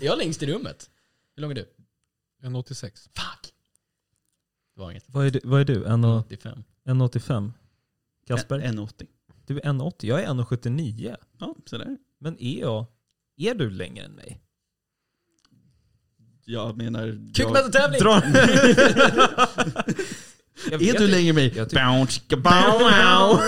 Är jag längst i rummet? Hur lång är du? 1,86. Fuck! Det var inget. Vad är du? Vad är du? 1,85? 85. 1,85? Kasper? 1,80. Du är 1,80. Jag är 1,79. Ja, så där. Men är jag... Är du längre än mig? Jag menar... Kukmätartävling! Dra... Jag Är du längre än mig? Jag tycker- Bow, chicka, bow, wow.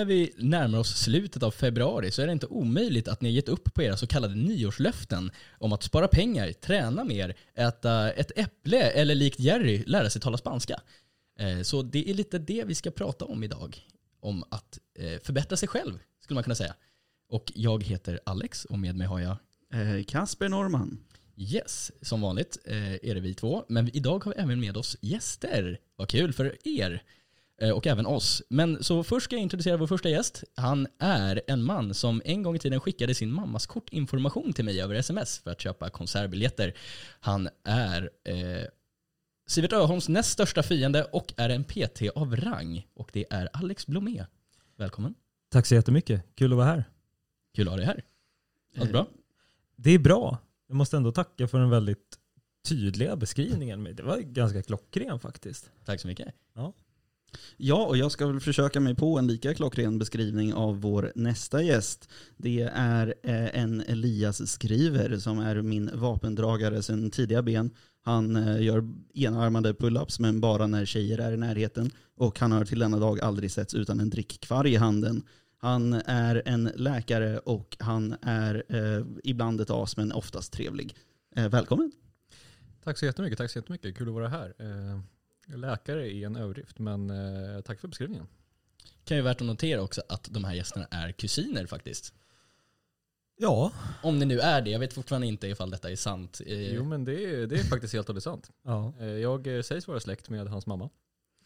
När vi närmar oss slutet av februari så är det inte omöjligt att ni har gett upp på era så kallade nyårslöften om att spara pengar, träna mer, äta ett äpple eller likt Jerry lära sig tala spanska. Eh, Så det är lite det vi ska prata om idag. Om att eh, förbättra sig själv, skulle man kunna säga. Och jag heter Alex och med mig har jag Eh, Kasper Norman. Yes, som vanligt eh, är det vi två. Men idag har vi även med oss gäster. Vad kul för er. Eh, och även oss. Men så först ska jag introducera vår första gäst. Han är en man som en gång i tiden skickade sin mammas kortinformation till mig över sms för att köpa konsertbiljetter. Han är eh, Sivert Öholms näst största fiende och är en PT av rang. Och det är Alex Blomé. Välkommen. Tack så jättemycket. Kul att vara här. Kul att ha dig här. Allt Eh, bra? Det är bra. Jag måste ändå tacka för den väldigt tydliga beskrivningen. Det var ganska klockren faktiskt. Tack så mycket. Ja, Ja, och jag ska väl försöka mig på en lika klockren beskrivning av vår nästa gäst. Det är eh, en Elias Skriver som är min vapendragare sedan tidiga ben. Han eh, gör enarmade pull-ups men bara när tjejer är i närheten. Och han har till denna dag aldrig setts utan en drickkvarg i handen. Han är en läkare och han är eh, ibland ett as men oftast trevlig. Eh, välkommen! Tack så jättemycket. Tack så jättemycket. Kul att vara här. Eh, läkare är en överdrift, men eh, tack för beskrivningen. Kan ju värt att notera också att de här gästerna är kusiner faktiskt. Ja. Om det nu är det, jag vet fortfarande inte ifall detta är sant. Eh, Jo, men det är, det är faktiskt helt och hållet sant. Ja. Eh, jag eh, sägs vara släkt med hans mamma.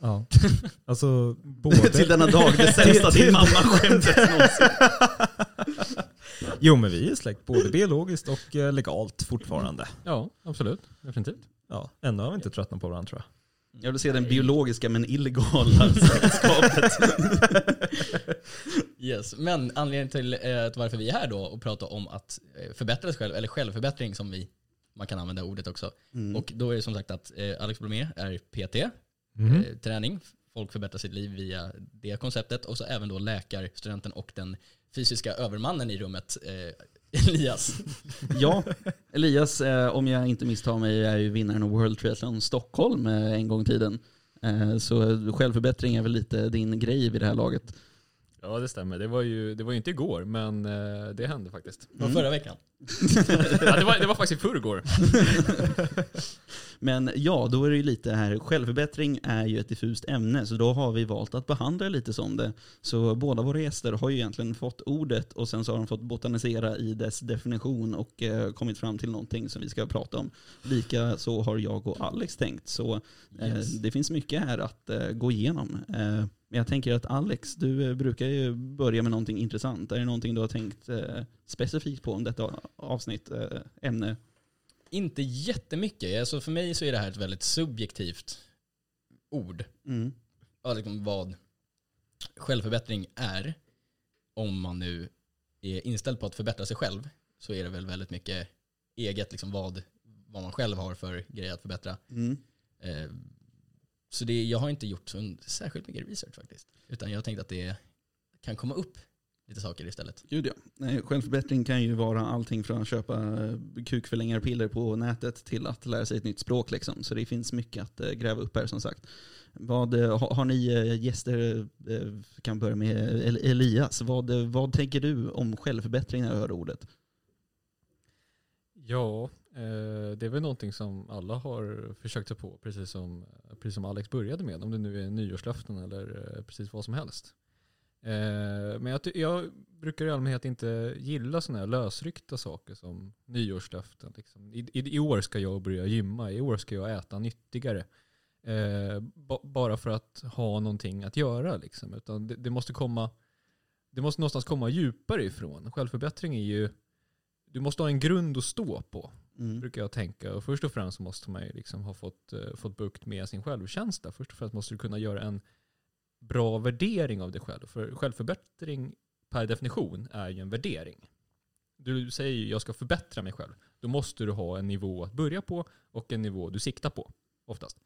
ja. Alltså både... till denna dag, det sämsta din mamma-skämtet någonsin. Jo men vi är släkt både biologiskt och legalt fortfarande. Ja, absolut. Definitivt. Ja, ännu har vi inte tröttnat på varandra tror jag. Jag vill se den biologiska men illegala släktskapet. Yes. Men anledningen till eh, att varför vi är här då och pratar om att eh, förbättra sig själv, eller självförbättring som vi, man kan använda ordet också. Mm. Och då är det som sagt att eh, Alex Blomé är PT, Mhm. eh, träning, folk förbättrar sitt liv via det konceptet och så även då läkarstudenten och den fysiska övermannen i rummet, eh, Elias. Ja, Elias, eh, om jag inte misstar mig, är ju vinnaren av World Triathlon Stockholm eh, en gång i tiden. Eh, så självförbättring är väl lite din grej vid det här laget. Ja, det stämmer. Det var ju, det var ju inte igår, men eh, det hände faktiskt. Från förra veckan. Ja, det, var, det var faktiskt i förrgår. Men ja, då är det ju lite här, självförbättring är ju ett diffust ämne, så då har vi valt att behandla lite som det. Så båda våra gäster har ju egentligen fått ordet och sen så har de fått botanisera i dess definition och eh, kommit fram till någonting som vi ska prata om. Lika så har jag och Alex tänkt, så eh, Yes. det finns mycket här att eh, gå igenom. Men jag tänker att Alex, du eh, brukar ju börja med någonting intressant. Är det någonting du har tänkt eh, specifikt på om detta avsnitt, eh, ämne? Inte jättemycket. Alltså för mig så är det här ett väldigt subjektivt ord. Mm. liksom vad självförbättring är, om man nu är inställd på att förbättra sig själv, så är det väl väldigt mycket eget, liksom vad, vad man själv har för grejer att förbättra. Mm. Eh, så det, jag har inte gjort så särskilt mycket research faktiskt. Utan jag har tänkt att det kan komma upp lite saker istället. Gud ja. Nej, Självförbättring kan ju vara allting från att köpa kukförlängarpiller på nätet till att lära sig ett nytt språk. Liksom. Så det finns mycket att eh, gräva upp här som sagt. Vad, eh, har, ni eh, gäster, kan börja med El- Elias, vad, vad tänker du om självförbättring när du hör ordet? Ja, Eh, det är väl någonting som alla har försökt sig på, precis som, precis som Alex började med. Om det nu är nyårslöften eller eh, precis vad som helst. Eh, men jag, jag brukar i allmänhet inte gilla sådana här lösryckta saker som nyårslöften. Liksom. I, i, I år ska jag börja gymma, i år ska jag äta nyttigare. Eh, bara för att ha någonting att göra. Liksom. Utan det, det måste komma det måste någonstans komma djupare ifrån. Självförbättring är ju, du måste ha en grund att stå på, Mm. brukar jag tänka. Och först och främst måste man ju liksom ha fått, eh, fått bukt med sin självkänsla. Först och främst måste du kunna göra en bra värdering av dig själv. För självförbättring per definition är ju en värdering. Du säger ju jag ska förbättra mig själv. Då måste du ha en nivå att börja på och en nivå du siktar på oftast.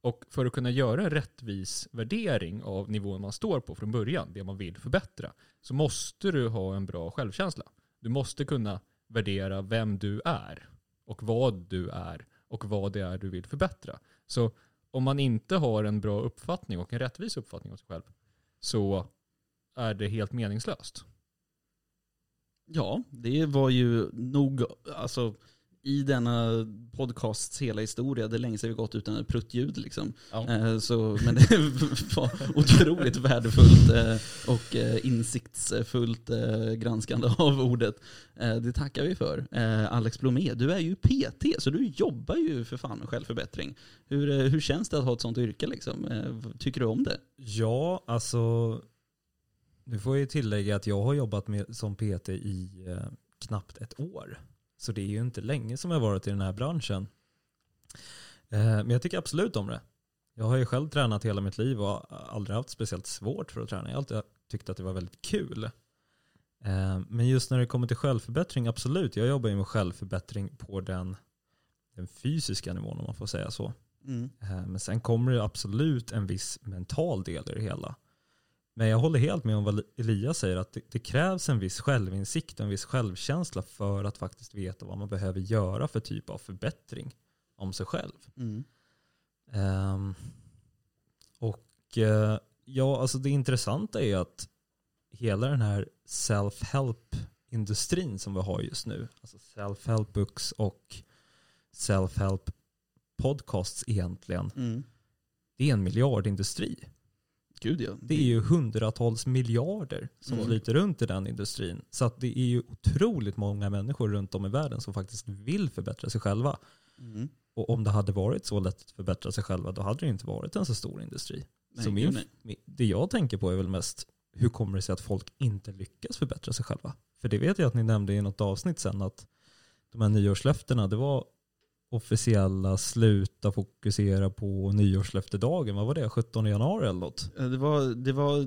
Och för att kunna göra en rättvis värdering av nivån man står på från början, det man vill förbättra, så måste du ha en bra självkänsla. Du måste kunna värdera vem du är och vad du är och vad det är du vill förbättra. Så om man inte har en bra uppfattning och en rättvis uppfattning av sig själv så är det helt meningslöst. Ja, det var ju nog, alltså i denna podcasts hela historia, det längsta vi gått utan ett pruttljud liksom. Ja. Eh, Så, men det var otroligt värdefullt eh, och eh, insiktsfullt granskande av ordet. Det tackar vi för. Alex Blomé, du är ju PT, så du jobbar ju för fan med självförbättring. Hur, hur känns det att ha ett sånt yrke liksom? Tycker du om det? Ja, alltså. Nu får jag ju tillägga att jag har jobbat med, som PT i knappt ett år. Så det är ju inte länge som jag varit i den här branschen. Eh, men jag tycker absolut om det. Jag har ju själv tränat hela mitt liv och aldrig haft speciellt svårt för att träna. Jag har alltid tyckt att det var väldigt kul. Eh, men just när det kommer till självförbättring, absolut. Jag jobbar ju med självförbättring på den, den fysiska nivån om man får säga så. Mm. Eh, Men sen kommer det absolut en viss mental del i det hela. Men jag håller helt med om vad Elias säger, att det, det krävs en viss självinsikt och en viss självkänsla för att faktiskt veta vad man behöver göra för typ av förbättring om sig själv. Mm. Ehm, och eh, ja, alltså det intressanta är att hela den här self-help-industrin som vi har just nu, alltså self-help books och self-help podcasts egentligen, Mm. det är en miljardindustri. Gud ja. Det är ju hundratals miljarder som Mm. flyter runt i den industrin. Så att det är ju otroligt många människor runt om i världen som faktiskt vill förbättra sig själva. Mm. Och om det hade varit så lätt att förbättra sig själva, då hade det inte varit en så stor industri. Nej, så min, det jag tänker på är väl mest, hur kommer det sig att folk inte lyckas förbättra sig själva? För det vet jag att ni nämnde i något avsnitt sen, att de här nyårslöftena, det var officiella sluta fokusera på nyårslöftedagen. Vad var det? 17 januari eller något? Eh, det var, det var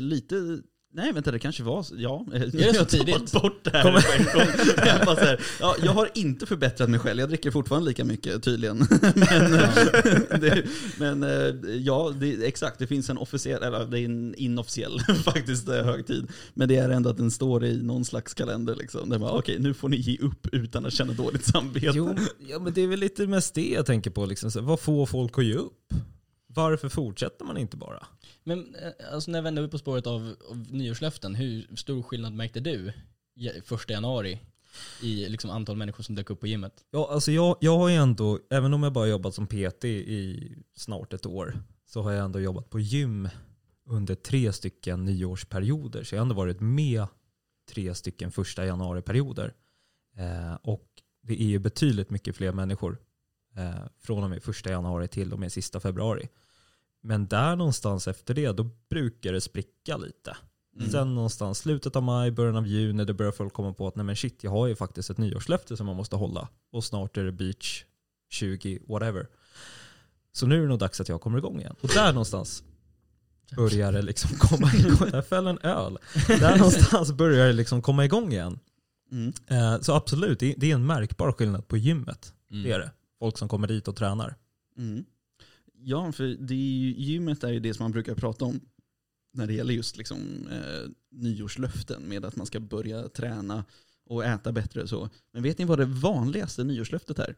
lite, nej vänta det kanske var, ja. Är det så tidigt? bort det här på en gång. jag, bara så här, ja, jag har inte förbättrat mig själv, jag dricker fortfarande lika mycket tydligen. men eh, det, men eh, ja, det, exakt, det finns en officiell, eller det är en inofficiell faktiskt eh, högtid. Men det är ändå att den står i någon slags kalender liksom. Det var okej, nu får ni ge upp utan att känna dåligt samvete. Jo, ja, men det är väl lite mest det jag tänker på. Liksom. Så, vad får folk att ge upp? Varför fortsätter man inte bara? Men eh, alltså när vi ändå är på spåret av, av nyårslöften, hur stor skillnad märkte du första januari i liksom antal människor som dök upp på gymmet? Ja, alltså jag, jag har ju ändå, även om jag bara jobbat som PT i snart ett år, så har jag ändå jobbat på gym under tre stycken nyårsperioder. Så jag har ändå varit med tre stycken första januari-perioder. Eh, och det är ju betydligt mycket fler människor eh, från och med första januari till och med sista februari. Men där någonstans efter det, då brukar det spricka lite. Mm. Sen någonstans slutet av maj, början av juni, då börjar folk komma på att nej men shit, jag har ju faktiskt ett nyårslöfte som man måste hålla. Och snart är det beach 20, whatever. Så nu är det nog dags att jag kommer igång igen. Och där någonstans börjar det liksom komma igång. Där föll en öl. Där någonstans börjar det liksom komma igång igen. Mm. Eh, Så absolut, det är- det är en märkbar skillnad på gymmet. Mm. Det är det. Folk som kommer dit och tränar. Mm. Ja, för det är ju, gymmet är ju det som man brukar prata om när det gäller just liksom, eh, nyårslöften med att man ska börja träna och äta bättre och så. Men vet ni vad det vanligaste nyårslöftet är?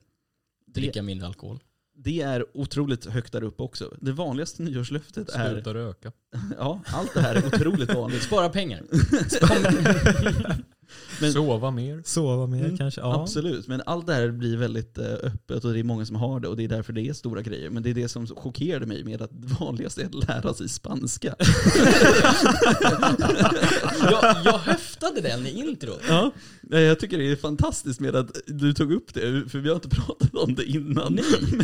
Dricka mindre alkohol. Det är otroligt högt där uppe också. Det vanligaste nyårslöftet är, Sluta röka. ja allt det här är otroligt vanligt. Spara pengar. Men- Sova mer. Sova mer Mm, kanske? Ja. Absolut, men allt det här blir väldigt eh, öppet och det är många som har det och det är därför det är stora grejer. Men det är det som chockerade mig med att det vanligaste är att lära sig spanska. Jag, jag höftade den i intro. Ja, jag tycker det är fantastiskt med att du tog upp det, för vi har inte pratat om det innan.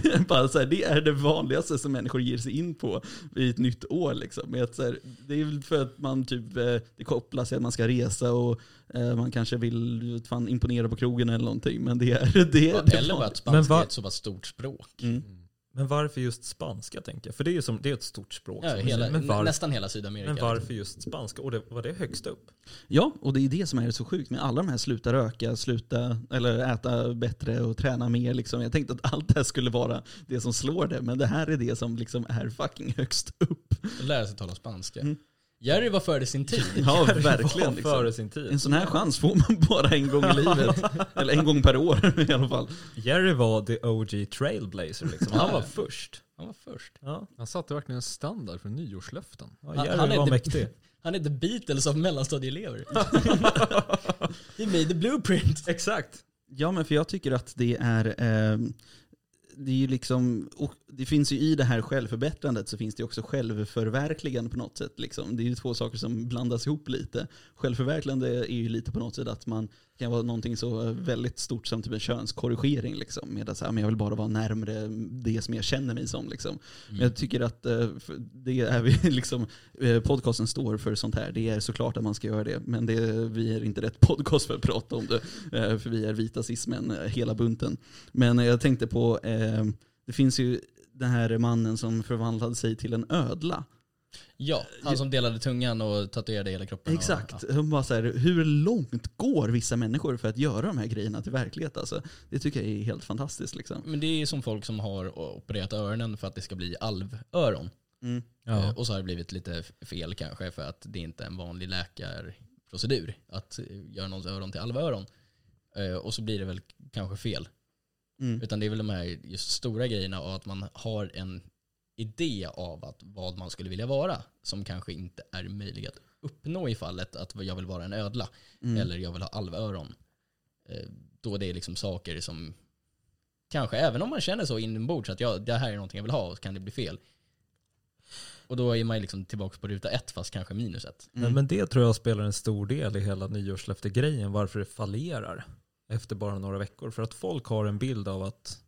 Men bara så här, det är det vanligaste som människor ger sig in på vid ett nytt år. Liksom. Med att så här, det är väl för att man typ, eh, det kopplas till att man ska resa och man kanske vill fan, imponera på krogen eller någonting. Men det är det. Är det Eller bara att spanska är ett så pass stort språk. Mm. Men varför just spanska tänker jag? För det är ju som, det är ett stort språk. Ja, hela, men, var, Nästan hela Sydamerika. men varför just spanska? Och det, var det högst upp? Ja, och det är det som är så sjukt med alla de här sluta röka, sluta eller äta bättre och träna mer. Liksom. Jag tänkte att allt det här skulle vara det som slår det, men det här är det som liksom är fucking högst upp. Lära sig tala spanska. Mm. Jerry var före sin tid. Ja, verkligen. Liksom. Före sin tid. En sån här chans får man bara en gång i livet. Eller en gång per år i alla fall. Jerry var the OG trailblazer liksom. Han var först. Han var först. Ja, Han satte verkligen en standard för nyårslöften. ja Han- Jerry han är var the- mäktig. Han är the Beatles av mellanstadieelever. He made the blueprint. Exakt. Ja, men för jag tycker att det är... Eh, det är ju liksom, det finns ju i det här självförbättrandet så finns det också självförverkligande på något sätt. Liksom. Det är ju två saker som blandas ihop lite. Självförverkligande är ju lite på något sätt att man kan vara någonting så väldigt stort som typ en könskorrigering. Liksom. Med att så här, men jag vill bara vara närmre det som jag känner mig som. Liksom. Men jag tycker att eh, det är vi liksom, eh, podcasten står för sånt här. Det är såklart att man ska göra det. Men det, vi är inte rätt podcast för att prata om det. Eh, För vi är vita eh, hela bunten. Men jag tänkte på, det finns ju den här mannen som förvandlade sig till en ödla. Ja, han som delade tungan och tatuerade hela kroppen. Exakt. Och, Hon bara så här, hur långt går vissa människor för att göra de här grejerna till verklighet? Alltså, det tycker jag är helt fantastiskt. Liksom. ja. Men det är som folk som har opererat öronen för att det ska bli alvöron. Mm. Ja. Eh, Och så har det blivit lite fel kanske för att det inte är en vanlig läkarprocedur att göra någons öron till alvöron. Eh, Och så blir det väl kanske fel. Mm. Utan det är väl de här just stora grejerna och att man har en idé av att vad man skulle vilja vara som kanske inte är möjlig att uppnå i fallet att jag vill vara en ödla Mm. eller jag vill ha alvöron. Eh, Då det är liksom saker som kanske, även om man känner så inombords att ja, det här är någonting jag vill ha så kan det bli fel. Och då är man liksom tillbaka på ruta ett fast kanske minus ett. Mm. Men, men det tror jag spelar en stor del i hela nyårslöfte-grejen, varför det fallerar efter bara några veckor. För att folk har en bild av att,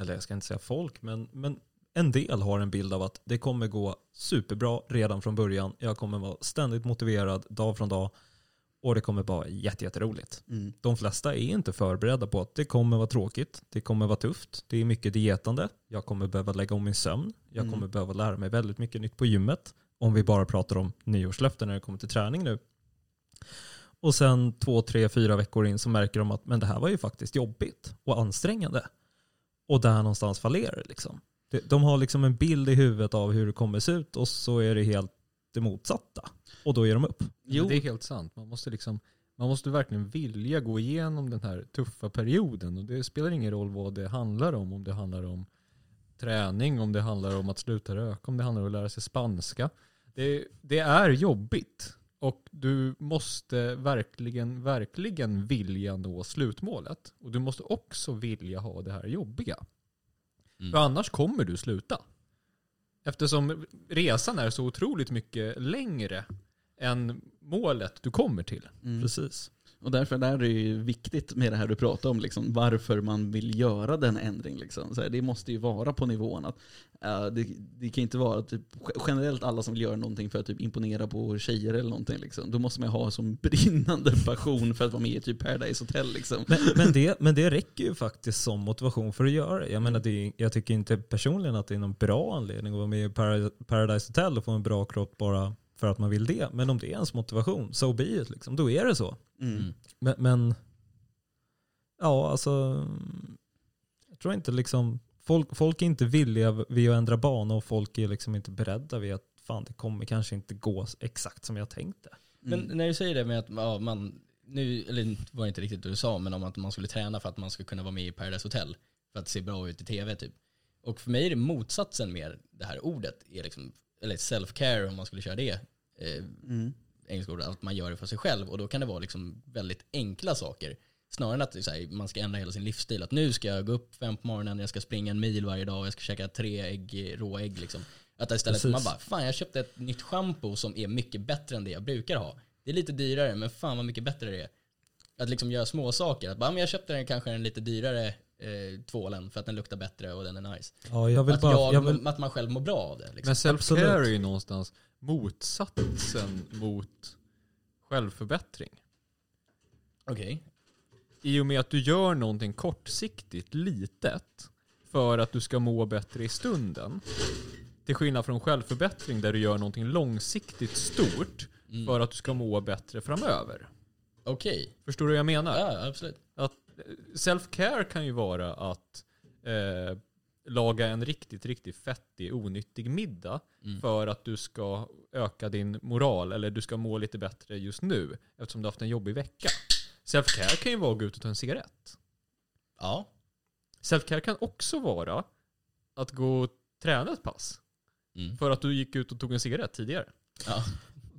eller jag ska inte säga folk, men, men en del har en bild av att det kommer gå superbra redan från början. Jag kommer vara ständigt motiverad dag från dag och det kommer vara jätte- jätteroligt. Mm. De flesta är inte förberedda på att det kommer vara tråkigt, det kommer vara tufft, det är mycket dietande, jag kommer behöva lägga om min sömn, jag Mm. kommer behöva lära mig väldigt mycket nytt på gymmet. Om vi bara pratar om nyårslöften när det kommer till träning nu. Och sen två, tre, fyra veckor in så märker de att men det här var ju faktiskt jobbigt och ansträngande. Och där någonstans fallerar det liksom. De har liksom en bild i huvudet av hur det kommer se ut och så är det helt det motsatta. Och då ger de upp. Jo. Det är helt sant. Man måste, liksom, man måste verkligen vilja gå igenom den här tuffa perioden. Och det spelar ingen roll vad det handlar om. Om det handlar om träning, om det handlar om att sluta röka, om det handlar om att lära sig spanska. Det, det är jobbigt. Och du måste verkligen, verkligen vilja nå slutmålet. Och du måste också vilja ha det här jobbiga. Mm. För annars kommer du sluta. Eftersom resan är så otroligt mycket längre än målet du kommer till. Mm. Precis. Och därför är det ju viktigt med det här du pratar om, liksom, varför man vill göra den ändring. Liksom. Så här, det måste ju vara på nivån att uh, det, det kan inte vara typ, generellt alla som vill göra någonting för att typ, imponera på tjejer eller någonting. Liksom. Då måste man ha som brinnande passion för att vara med i typ Paradise Hotel. Liksom. Men, men, det, men det räcker ju faktiskt som motivation för att göra det. Jag menar, det är, jag tycker inte personligen att det är någon bra anledning att vara med i Paradise Hotel och få en bra kropp bara för att man vill det. Men om det är ens motivation, so be it. Liksom. Då är det så. Mm. Mm. Men, men ja, alltså jag tror inte liksom folk, folk är inte villiga vid att ändra bana och folk är liksom inte beredda vid att fan det kommer kanske inte gå exakt som jag tänkte. Men Mm. när du säger det med att ja, man, nu, eller det var inte riktigt det du sa, men om att man skulle träna för att man ska kunna vara med i Paradise Hotel. För att det ser bra ut i tv typ. Och för mig är det motsatsen med det här ordet, är liksom, eller self-care om man skulle köra det. Eh, Mm. engelska ordet, att man gör det för sig själv. Och då kan det vara liksom väldigt enkla saker. Snarare än att här, man ska ändra hela sin livsstil. Att nu ska jag gå upp fem på morgonen, jag ska springa en mil varje dag och jag ska käka tre ägg, råägg liksom. Att istället Precis. man bara, fan jag köpte ett nytt shampoo som är mycket bättre än det jag brukar ha. Det är lite dyrare, men fan vad mycket bättre det är. Att liksom göra små saker. Att bara, men jag köpte den kanske en lite dyrare eh, tvålen för att den luktar bättre och den är nice. Ja, jag vill Att, bara, jag, jag vill, att man själv mår bra av det. Liksom. Men self-care är ju någonstans motsatsen mot självförbättring. Okej. I och med att du gör någonting kortsiktigt litet för att du ska må bättre i stunden. Till skillnad från självförbättring där du gör någonting långsiktigt stort Mm. för att du ska må bättre framöver. Okej. Förstår du vad jag menar? Ja, absolut. Self-care kan ju vara att eh, laga en riktigt, riktigt fettig, onyttig middag Mm. för att du ska öka din moral eller du ska må lite bättre just nu eftersom du haft en jobbig vecka. Self-care kan ju vara att gå ut och ta en cigarett. Ja. Self-care kan också vara att gå och träna ett pass Mm. för att du gick ut och tog en cigarett tidigare. ja.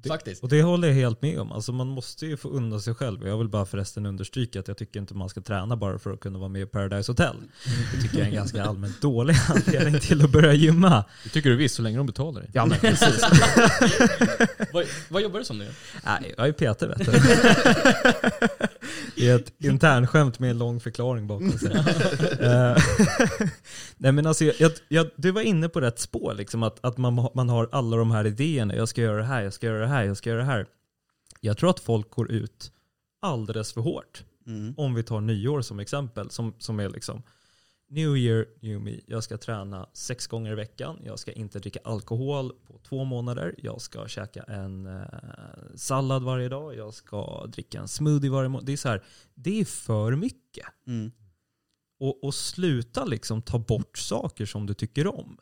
Faktiskt. och det håller jag helt med om. Alltså man måste ju få unna sig själv. Jag vill bara förresten understryka att jag tycker inte man ska träna bara för att kunna vara med i Paradise Hotel. Det tycker jag är en ganska allmänt dålig anledning till att börja gymma. Det tycker du visst så länge de betalar dig. Ja men precis. vad, vad jobbar du som nu? Nej, jag är Peter vet du. Det är ett internskämt med en lång förklaring bakom sig. Eh, Nej men alltså, jag, jag, du var inne på rätt spår, liksom, att, att man, man har alla de här idéerna. Jag ska göra det här, jag ska göra det här, jag ska göra det här. Jag tror att folk går ut alldeles för hårt. Mm. Om vi tar nyår som exempel, som, som är liksom New year, new me. Jag ska träna sex gånger i veckan. Jag ska inte dricka alkohol på två månader. Jag ska käka en eh, sallad varje dag. Jag ska dricka en smoothie varje månad. Det är så här, det är för mycket. Mm. Och, och sluta liksom ta bort saker som du tycker om.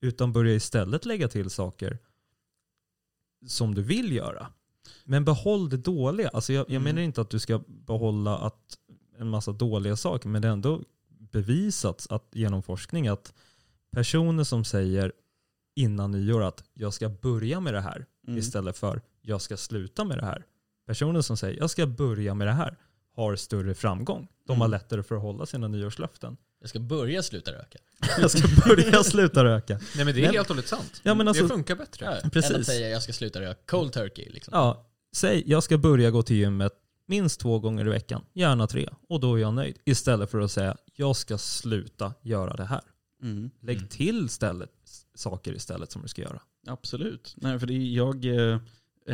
Utan börja istället lägga till saker som du vill göra. Men behåll det dåliga. Alltså jag, jag Mm. menar inte att du ska behålla att, en massa dåliga saker, men det är ändå bevisats att, genom forskning att personer som säger innan nyår att jag ska börja med det här Mm. istället för jag ska sluta med det här. Personer som säger jag ska börja med det här har större framgång. De har Mm. lättare för att hålla sina nyårslöften. Jag ska börja sluta röka. Jag ska börja sluta röka. Nej men det är Men- helt och hållet sant. Ja, men alltså- det funkar bättre. Ja, Precis. Än att säga jag ska sluta röka cold turkey liksom. Ja, säg jag ska börja gå till gymmet minst två gånger i veckan, gärna tre, och då är jag nöjd. Istället för att säga jag ska sluta göra det här. Mm. Lägg Mm. till stället, saker istället som du ska göra. Absolut. Nej, för det är, jag eh, eh,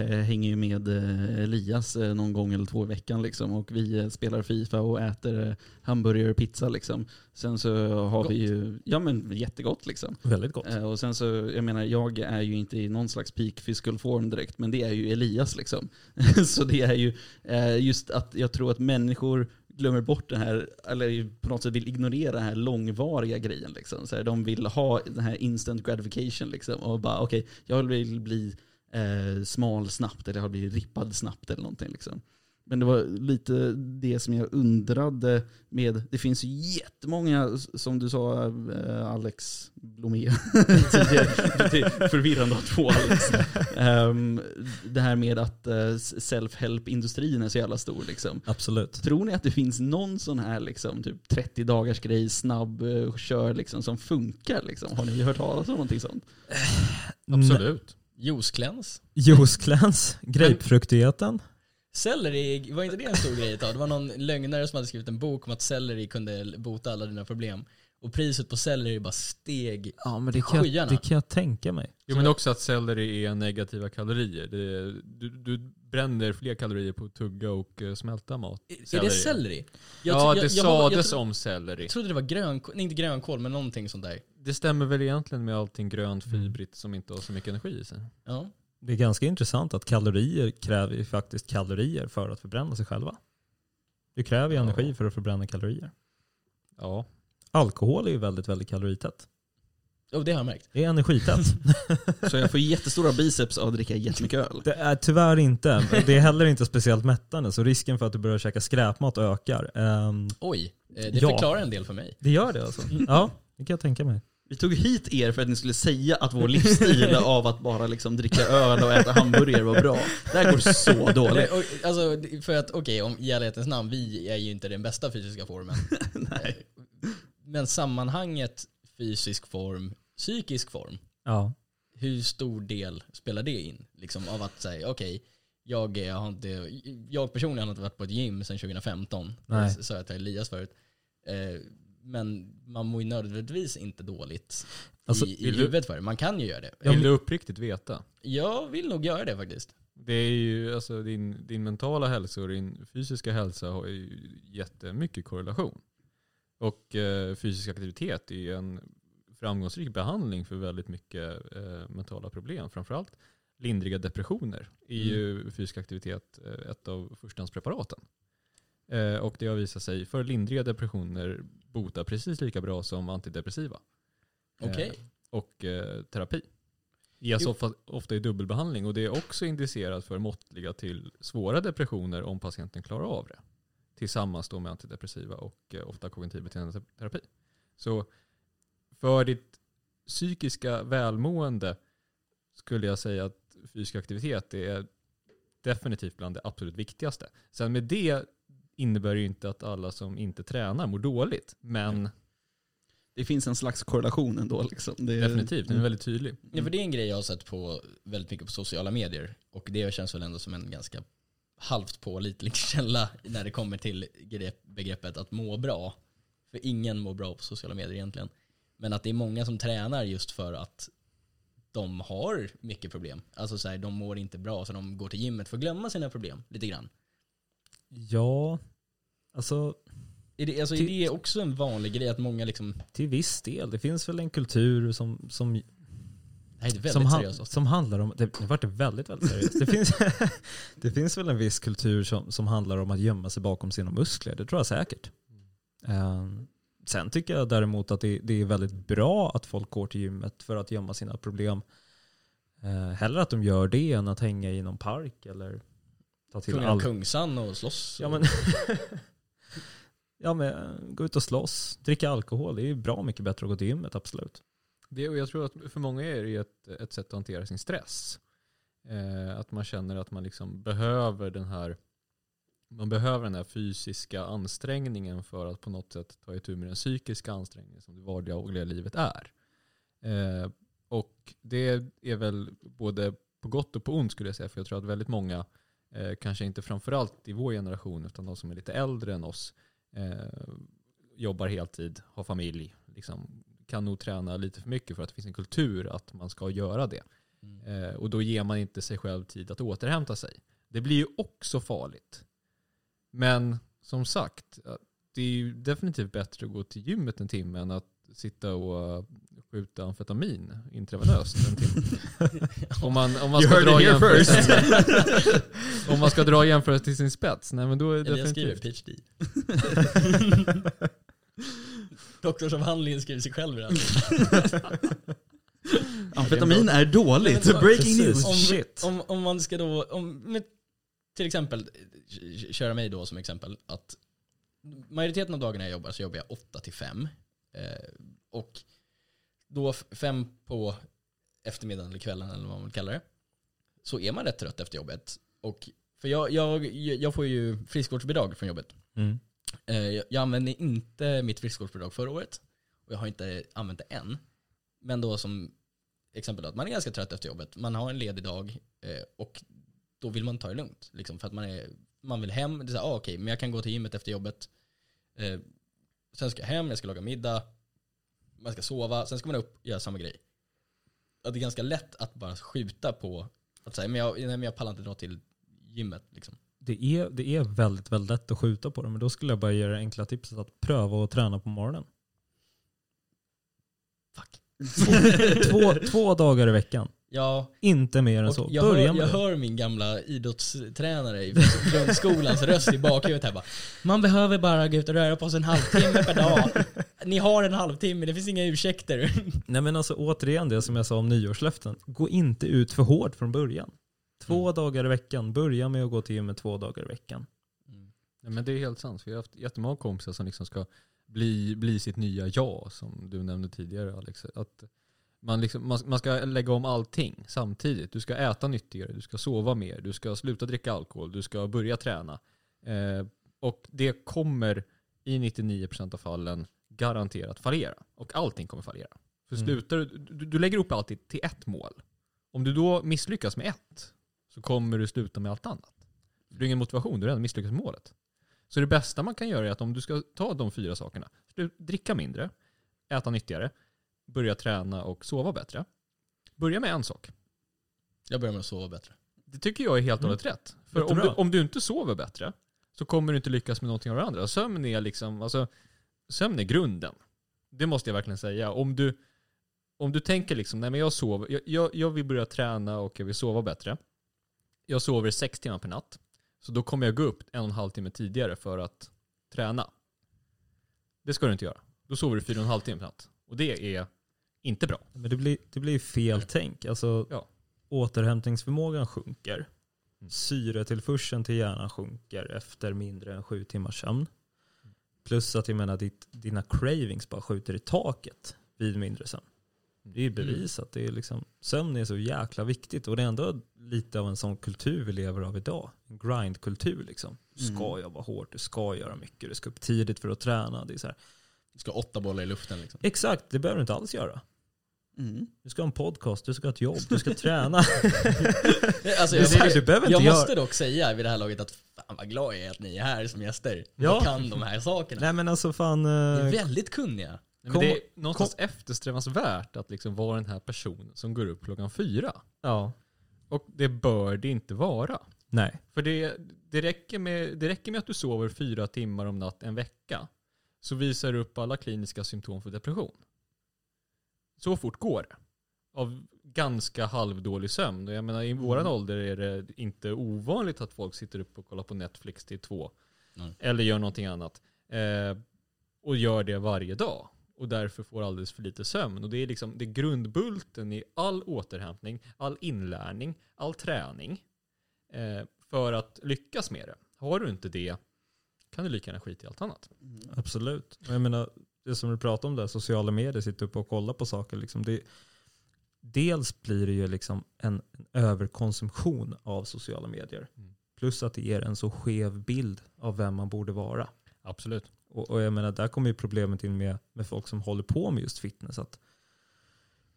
hänger ju med eh, Elias eh, någon gång eller två i veckan liksom, och vi eh, spelar Fifa och äter eh, hamburgare och pizza. Liksom. Sen så har Gott. vi ju, ja men jättegott liksom. Väldigt gott. Eh, och sen så, jag menar, jag är ju inte i någon slags peak physical form direkt, men det är ju Elias liksom. så det är ju eh, just att jag tror att människor glömmer bort det här, eller på något sätt vill ignorera den här långvariga grejen. Liksom. Så här, de vill ha den här instant gratification liksom. Och bara okej, jag vill bli eh, smal snabbt, eller jag vill bli rippad snabbt eller någonting. Liksom. Men det var lite det som jag undrade med, det finns ju jättemånga, som du sa eh, Alex Blomé, tidigare, förvirrande att två Alex. Ehm, det här med att eh, self-help-industrin är så jävla stor. Liksom. Absolut. Tror ni att det finns någon sån här liksom, typ 30 dagars grej, snabb eh, kör liksom, som funkar? Liksom? Har ni hört talas om någonting sånt? Absolut. Juicecleanse. Juicecleanse, grapefruktigheten. Selleri, var inte det en stor grej ett tag? Det var någon lögnare som hade skrivit en bok om att selleri kunde bota alla dina problem. Och priset på selleri bara steg. Ja men det kan jag- Skyarna. det kan jag tänka mig. Jo men också att selleri är negativa kalorier. Det, du, du bränner fler kalorier på att tugga och eh, smälta mat. Är det selleri? Jag, ja, jag- det jag, jag, sades tro- om selleri. Jag trodde det var grönkål, nej inte grönkål men någonting sånt där. Det stämmer väl egentligen med allting grönt, Mm. fibrigt som inte har så mycket energi i sig. Ja. Det är ganska intressant att kalorier kräver ju faktiskt kalorier för att förbränna sig själva. Du kräver ju Ja. energi för att förbränna kalorier. Ja. Alkohol är ju väldigt, väldigt kaloritätt. Oh, det har jag märkt. Det är energitätt. Så jag får jättestora biceps av att dricka jättemycket öl. Det är tyvärr inte. Det är heller inte speciellt mättande, så risken för att du börjar käka skräpmat ökar. Ehm, Oj, eh, det Ja. förklarar en del för mig. det gör det alltså? Ja, det kan jag tänka mig. Vi tog hit er för att ni skulle säga att vår livsstil av att bara liksom dricka öl och äta hamburgare var bra. Det här går så dåligt. Och, alltså, för att okej, om i ärlighetens namn, vi är ju inte den bästa fysiska formen. Nej. Men sammanhanget fysisk form, psykisk form, Ja. hur stor del spelar det in? Liksom av att säga, okej, jag, är- jag, har inte, jag personligen har inte varit på ett gym sedan 2015. Nej. Det sa jag till Elias förut. Eh, men man mår ju nödvändigtvis inte dåligt Alltså, i, i huvudet för det. Man kan ju göra det. Vill du uppriktigt veta? Jag vill nog göra det faktiskt. Det är ju, alltså din, din mentala hälsa och din fysiska hälsa har ju jättemycket korrelation. Och eh, fysisk aktivitet är ju en framgångsrik behandling för väldigt mycket eh, mentala problem. Framförallt lindriga depressioner är ju fysisk aktivitet eh, ett av förstahandspreparaten. Eh, och det har visat sig för lindriga depressioner bota precis lika bra som antidepressiva. Eh, Okej. och eh, terapi. Ges Jo. ofta, ofta i dubbelbehandling och det är också indicerat för måttliga till svåra depressioner om patienten klarar av det. Tillsammans då med antidepressiva och eh, ofta kognitiv beteendeterapi. Så för ditt psykiska välmående skulle jag säga att fysisk aktivitet är definitivt bland det absolut viktigaste. Sen med det innebär det ju inte att alla som inte tränar mår dåligt. Men Det finns en slags korrelation ändå. Liksom. Det är, definitivt, den är väldigt tydlig. Ja, för det är en grej jag har sett på väldigt mycket på sociala medier. Och det känns väl ändå som en ganska halvt pålitlig källa när det kommer till grepp, begreppet att må bra. För ingen mår bra på sociala medier egentligen. Men att det är många som tränar just för att de har mycket problem. Alltså så här, de mår inte bra så de går till gymmet för att glömma sina problem lite grann. Ja, alltså Är det, alltså, är Till- det också en vanlig grej att många liksom, till viss del. Det finns väl en kultur som, som, nej det är som, han- seriöst. som handlar om, det nu vart det väldigt, väldigt seriöst. Det finns, det finns väl en viss kultur som, som handlar om att gömma sig bakom sina muskler. Det tror jag säkert. Eh, sen tycker jag däremot att det, det är väldigt bra att folk går till gymmet för att gömma sina problem. Eh, hellre att de gör det än att hänga i någon park eller ta till Kungen all... Kungsan och slåss. Ja men, ja men gå ut och slåss, dricka alkohol. Det är ju bra mycket bättre att gå till gymmet, absolut. Det, och jag tror att för många är det ett, ett sätt att hantera sin stress. Eh, att man känner att man liksom behöver den här man behöver den här fysiska ansträngningen för att på något sätt ta itu med den psykiska ansträngningen som det vardagliga livet är. Eh, och det är väl både på gott och på ont skulle jag säga. För jag tror att väldigt många, eh, kanske inte framförallt i vår generation, utan de som är lite äldre än oss, eh, jobbar heltid, har familj, liksom, kan nog träna lite för mycket för att det finns en kultur att man ska göra det. Mm. Eh, och då ger man inte sig själv tid att återhämta sig. Det blir ju också farligt. Men som sagt, eh, det är ju definitivt bättre att gå till gymmet en timme än att sitta och eh, skjuta amfetamin intravenöst en timme. om man, om man ska dra om man ska dra jämförelsen till sin spets, nej men då är det Eller jag skriver definitivt. PhD. Doktorsavhandlingen skriver sig själv redan. Amfetamin är dåligt. Breaking news. Om, Shit. om, om man ska då, om, med, till exempel, köra mig då som exempel, att majoriteten av dagarna jag jobbar så jobbar jag 8 till 5. Eh, och då f- fem på eftermiddagen eller kvällen eller vad man vill kalla det, så är man rätt trött efter jobbet. Och, för jag, jag, jag får ju friskvårdsbidrag från jobbet. Mm. Eh, Jag jag använde inte mitt friskvårdsbidrag förra året. Och jag har inte använt det än. Men då som exempel att man är ganska trött efter jobbet. Man har en ledig dag eh, och då vill man ta det lugnt. Liksom, för att man, är, man vill hem. Det är så här, ah, okej, men jag kan gå till gymmet efter jobbet. Eh, Sen ska jag hem, jag ska laga middag. Man ska sova, sen ska man upp och göra samma grej. Att det är ganska lätt att bara skjuta på att säga, men jag, nej, men jag pallar inte dra till gymmet. Liksom. Det är, det är väldigt, väldigt lätt att skjuta på det, men då skulle jag bara ge det enkla tipset att pröva att träna på morgonen. Fuck. Två, två dagar i veckan. Ja, Inte mer än Och så. jag, Börja hör, jag hör min gamla idrottstränare i grundskolans röst i bakhuvudet här bara. Man behöver bara gå ut och röra på sig en halvtimme per dag. Ni har en halvtimme, det finns inga ursäkter. Nej men alltså återigen det som jag sa om nyårslöften. Gå inte ut för hårt från början. Två Mm. dagar i veckan. Börja med att gå till gymmet två dagar i veckan. Nej, men det är helt sant. Vi har haft jättemånga kompisar som liksom ska bli, bli sitt nya jag som du nämnde tidigare Alex. Att man, liksom, man, man ska lägga om allting samtidigt. Du ska äta nyttigare, du ska sova mer, du ska sluta dricka alkohol, du ska börja träna. Eh, och det kommer i 99% av fallen garanterat fallera. Och allting kommer fallera. För Mm. slutar du, du, lägger upp alltid till ett mål. Om du då misslyckas med ett så kommer du sluta med allt annat. Du har ingen motivation, du har redan misslyckats med målet. Så det bästa man kan göra är att om du ska ta de fyra sakerna, dricka mindre, äta nyttigare, börja träna och sova bättre. Börja med en sak. Jag börjar med att sova bättre. Det tycker jag är helt och Mm. hållet rätt. För om du, om du inte sover bättre så kommer du inte lyckas med någonting av det andra. Sömn är liksom, alltså, sömn är grunden. Det måste jag verkligen säga. Om du, om du tänker liksom, nej men jag sover, jag, jag, jag vill börja träna och jag vill sova bättre. Jag sover sex timmar per natt. Så då kommer jag gå upp en och en halv timme tidigare för att träna. Det ska du inte göra. Då sover du fyra och en halv timme per natt. Och det är inte bra. Men det blir, det blir fel tänk. Alltså, Ja. Återhämtningsförmågan sjunker. Mm. Syretillförseln till hjärnan sjunker efter mindre än sju timmars sömn. Plus att jag menar, ditt, dina cravings bara skjuter i taket vid mindre sömn. Det är ju bevisat. Det är liksom, sömn är så jäkla viktigt och det är ändå lite av en sån kultur vi lever av idag. En grindkultur liksom. Du ska Mm. jobba hårt, du ska göra mycket, du ska upp tidigt för att träna. Det är så här. Du ska ha åtta bollar i luften liksom. Exakt, det behöver du inte alls göra. Mm. Du ska ha en podcast, du ska ha ett jobb, du ska träna. Alltså, jag, här, du behöver jag måste dock säga vid det här laget att fan vad glad jag är att ni är här som gäster. Ja. Ni kan de här sakerna. Nej men alltså fan... Ni är eh, väldigt kunniga. Nej, men Kom- det är någonstans eftersträvansvärt att liksom vara den här personen som går upp klockan fyra. Ja. Och det bör det inte vara. Nej. För det, det, räcker med, det räcker med att du sover fyra timmar om natt en vecka. Så visar du upp alla kliniska symptom för depression. Så fort går det. Av ganska halvdålig sömn. Och jag menar, i våran ålder är det inte ovanligt att folk sitter upp och kollar på Netflix till två. Nej. Eller gör någonting annat. Eh, och gör det varje dag. Och därför får alldeles för lite sömn. Och det är liksom det är grundbulten i all återhämtning, all inlärning, all träning. Eh, för att lyckas med det. Har du inte det kan du lika gärna skita i allt annat. Absolut. Och jag menar, det som du pratar om där, sociala medier, sitta uppe och kolla på saker. Liksom, det, dels blir det ju liksom en, en överkonsumtion av sociala medier. Mm. Plus att det ger en så skev bild av vem man borde vara. Absolut. Och, och jag menar, där kommer ju problemet in med, med folk som håller på med just fitness. Att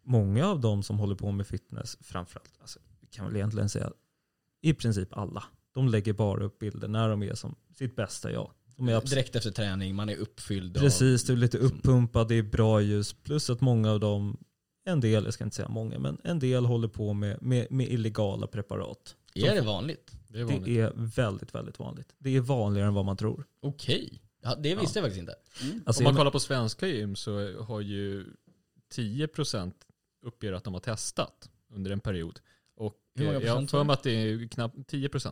många av de som håller på med fitness, framförallt, alltså, vi kan väl egentligen säga i princip alla, de lägger bara upp bilder när de är som sitt bästa jag. Abs- Direkt efter träning, man är uppfylld Precis, du är lite uppumpad, det är bra ljus. Plus att många av dem, en del, jag ska inte säga många, men en del håller på med, med, med illegala preparat. Är det vanligt? Det är vanligt. Det är väldigt, väldigt vanligt. Det är vanligare än vad man tror. Okej. Ja, det visste jag faktiskt inte. Mm. Alltså, Om man kollar på svenska gym så har ju 10% uppger att de har testat under en period. Och Hur många eh, jag har procent för mig att det är knappt 10%.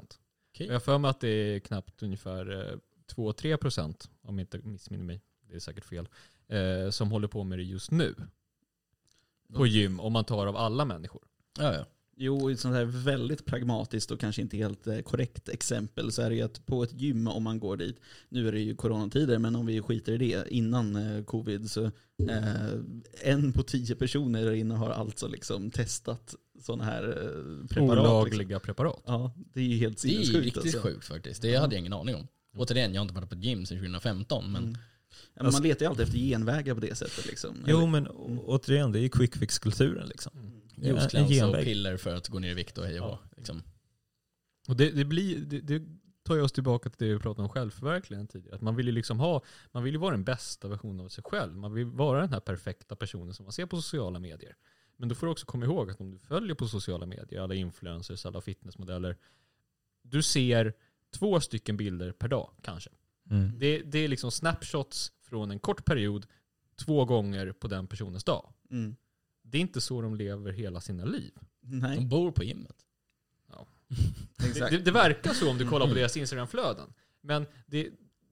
Okej. Och Jag har för mig att det är knappt ungefär eh, 2-3% om jag inte missminner mig. Det är säkert fel. Eh, som håller på med det just nu. På gym om man tar av alla människor. Ja, ja. Jo, i ett sånt här väldigt pragmatiskt och kanske inte helt eh, korrekt exempel så är det ju att på ett gym om man går dit, nu är det ju coronatider men om vi skiter i det, innan eh, covid så eh, en på tio personer där inne har alltså liksom testat sådana här eh, preparat. Liksom. Olagliga preparat. Ja, det är ju helt Det är sinnessjukt. riktigt alltså. sjukt faktiskt. Det hade jag ingen aning om. Återigen, jag har inte varit på ett gym sedan 2015 men Mm. Ja, men man letar ju alltid efter genvägar på det sättet. Liksom. Jo men å- återigen, det är ju quick fix-kulturen liksom. Ja, en juiceglans och piller för att gå ner i vikt och hej och hå, liksom. Och det, det, blir, det, det tar ju oss tillbaka till det vi pratade om självförverkligande tidigare. Att man vill ju liksom ha, man vill ju vara den bästa versionen av sig själv. Man vill vara den här perfekta personen som man ser på sociala medier. Men då får du också komma ihåg att om du följer på sociala medier, alla influencers, alla fitnessmodeller. Du ser två stycken bilder per dag kanske. Mm. Det, det är liksom snapshots från en kort period två gånger på den personens dag. Mm. Det är inte så de lever hela sina liv. Nej, De bor på gymmet. Det, exakt. det, det verkar så om du kollar på deras Instagram-flöden. Men det,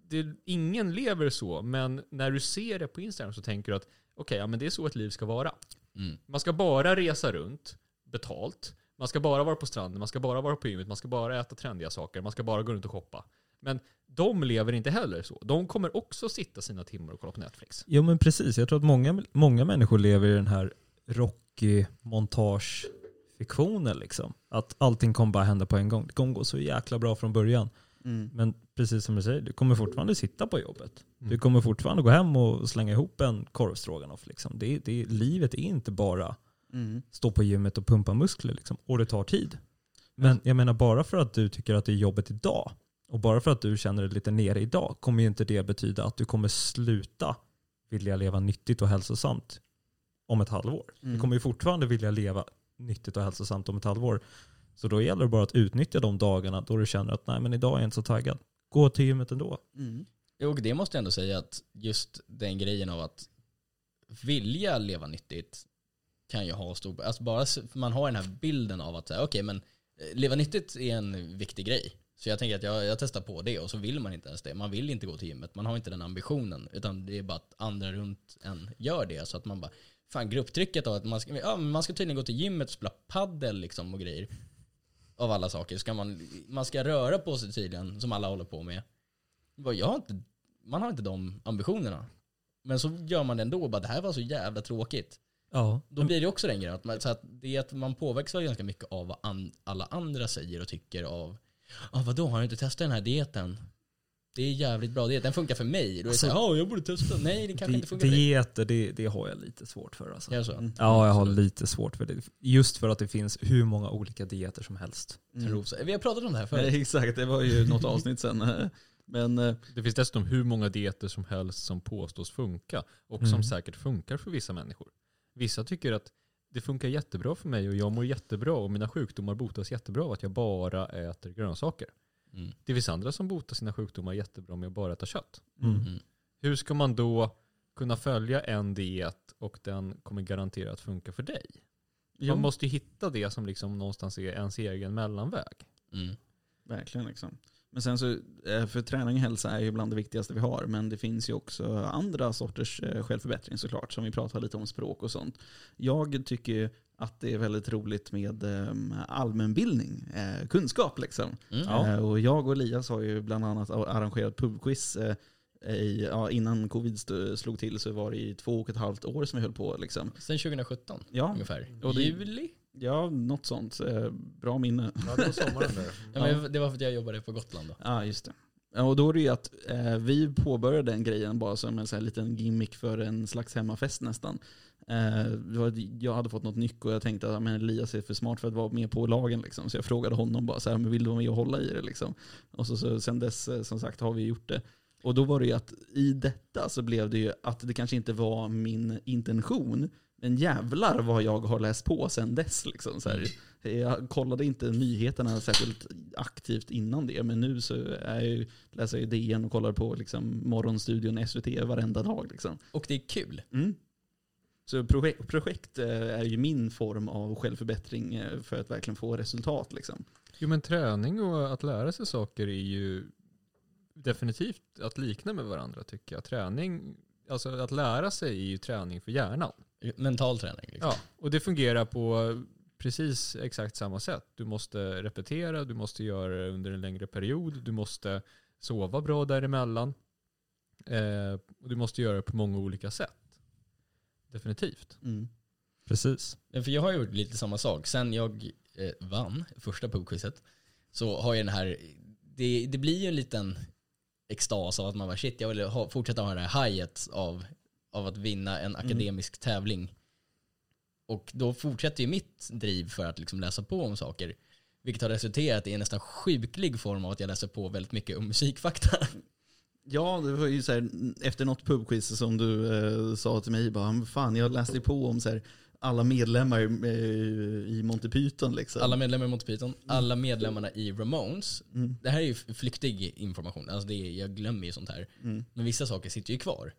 det, ingen lever så, men när du ser det på Instagram så tänker du att okej, ja, men det är så ett liv ska vara. Mm. Man ska bara resa runt, betalt. Man ska bara vara på stranden, man ska bara vara på gymmet, man ska bara äta trendiga saker, man ska bara gå runt och shoppa. Men de lever inte heller så. De kommer också sitta sina timmar och kolla på Netflix. Jo men precis, jag tror att många, många människor lever i den här Rocky-montage-fiktionen liksom. Att allting kommer bara hända på en gång. Det kommer gå så jäkla bra från början. Mm. Men precis som du säger, du kommer fortfarande sitta på jobbet. Du Mm. kommer fortfarande gå hem och slänga ihop en korvstroganoff. Liksom. Det, det, livet är inte bara Mm. stå på gymmet och pumpa muskler. Liksom. Och det tar tid. Men jag menar bara för att du tycker att det är jobbet idag och bara för att du känner dig lite nere idag kommer ju inte det betyda att du kommer sluta vilja leva nyttigt och hälsosamt om ett halvår. Du Mm. kommer ju fortfarande vilja leva nyttigt och hälsosamt om ett halvår. Så då gäller det bara att utnyttja de dagarna då du känner att nej men idag är jag inte så taggad. Gå till gymmet ändå. Mm. Och det måste jag ändå säga att just den grejen av att vilja leva nyttigt kan ju ha stor, alltså bara man har den här bilden av att säga, men eh, leva nyttigt är en viktig grej. Så jag tänker att jag, jag testar på det och så vill man inte ens det. Man vill inte gå till gymmet, man har inte den ambitionen. Utan det är bara att andra runt en gör det. Så att man bara, fan grupptrycket av att man ska, ja, man ska tydligen gå till gymmet och spela paddel liksom och grejer. Av alla saker. Ska man, man ska röra på sig tydligen, som alla håller på med. Jag har inte, man har inte de ambitionerna. Men så gör man det ändå bara det här var så jävla tråkigt. Ja. Då blir det också den grejen. Att man, så att det är att man påverkas ganska mycket av vad an, alla andra säger och tycker av ah, vadå, har du inte testat den här dieten? Det är jävligt bra diet, den funkar för mig. Då är det Alltså, så här, ja jag borde testa. Nej, det kanske inte Di- funkar för dig. Dieter, det, det har jag lite svårt för alltså. Det så? Mm. Ja, jag har lite svårt för det. Just för att det finns hur många olika dieter som helst. Mm. Vi har pratat om det här förut. Nej, exakt, det var ju något avsnitt sen. Men eh, Det finns dessutom hur många dieter som helst som påstås funka och Mm. som säkert funkar för vissa människor. Vissa tycker att det funkar jättebra för mig och jag mår jättebra och mina sjukdomar botas jättebra av att jag bara äter grönsaker. Mm. Det finns andra som botar sina sjukdomar jättebra med att bara äta kött. Mm. Mm. Hur ska man då kunna följa en diet och den kommer garanterat funka för dig? jo, Man måste ju hitta det som liksom någonstans är ens egen mellanväg. Mm. verkligen liksom. Men sen så, eh, för träning och hälsa är ju bland det viktigaste vi har, men det finns ju också andra sorters eh, självförbättring såklart, som vi pratar lite om språk och sånt. Jag tycker att det är väldigt roligt med eh, allmänbildning, kunskap liksom. Mm. Ja. Och jag och Elias har ju bland annat arrangerat pubquiz i, ja, innan covid slog till så var det i två och ett halvt år som vi höll på. Liksom. Sen 2017 Ja, ungefär. Och det- Juli? Ja, något sånt. Eh, Bra minne. Ja, det var sommaren där. Ja, men det var för att jag jobbade på Gotland då. Ja, just det. Och då är det ju att eh, vi påbörjade den grejen bara som en så här liten gimmick för en slags hemmafest nästan. Eh, jag hade fått något nyck och jag tänkte att men Elias är för smart för att vara med på lagen. Liksom. Så jag frågade honom bara så här, men vill du vara med och hålla i det? Liksom. Och så, så sen dess eh, som sagt har vi gjort det. Och då var det ju att i detta så blev det ju att det kanske inte var min intention. Men jävlar vad jag har läst på sen dess. Liksom, så här. Jag kollade inte nyheterna särskilt aktivt innan det, men nu så är jag ju, läser jag ju DN och kollar på liksom, Morgonstudion, SVT varenda dag. Liksom. Och det är kul. Mm. Så projekt, projekt eh, är ju min form av självförbättring eh, för att verkligen få resultat. Liksom. Jo men träning och att lära sig saker är ju definitivt att likna med varandra tycker jag. Träning, alltså att lära sig är ju träning för hjärnan. Mental träning. Liksom. Ja, och det fungerar på precis exakt samma sätt. Du måste repetera, du måste göra det under en längre period, du måste sova bra däremellan. Eh, och du måste göra det på många olika sätt. Definitivt. Mm. Precis. För jag har gjort lite samma sak. Sen jag eh, vann första pubquizet så har jag den här, det, det blir ju en liten extas av att man bara shit, jag vill ha, fortsätta ha det här hajet av, av att vinna en akademisk tävling. Och då fortsätter ju mitt driv för att liksom läsa på om saker. Vilket har resulterat i en nästan sjuklig form av att jag läser på väldigt mycket om musikfakta. Ja, det var ju så här, efter något pubquiz som du eh, sa till mig, bara, "Men fan jag läste på om så här, alla medlemmar eh, i Monty Python. Liksom. Alla medlemmar i Monty Python, alla medlemmarna i Ramones. Mm. Det här är ju flyktig information, alltså det är, jag glömmer ju sånt här. Mm. Men vissa saker sitter ju kvar.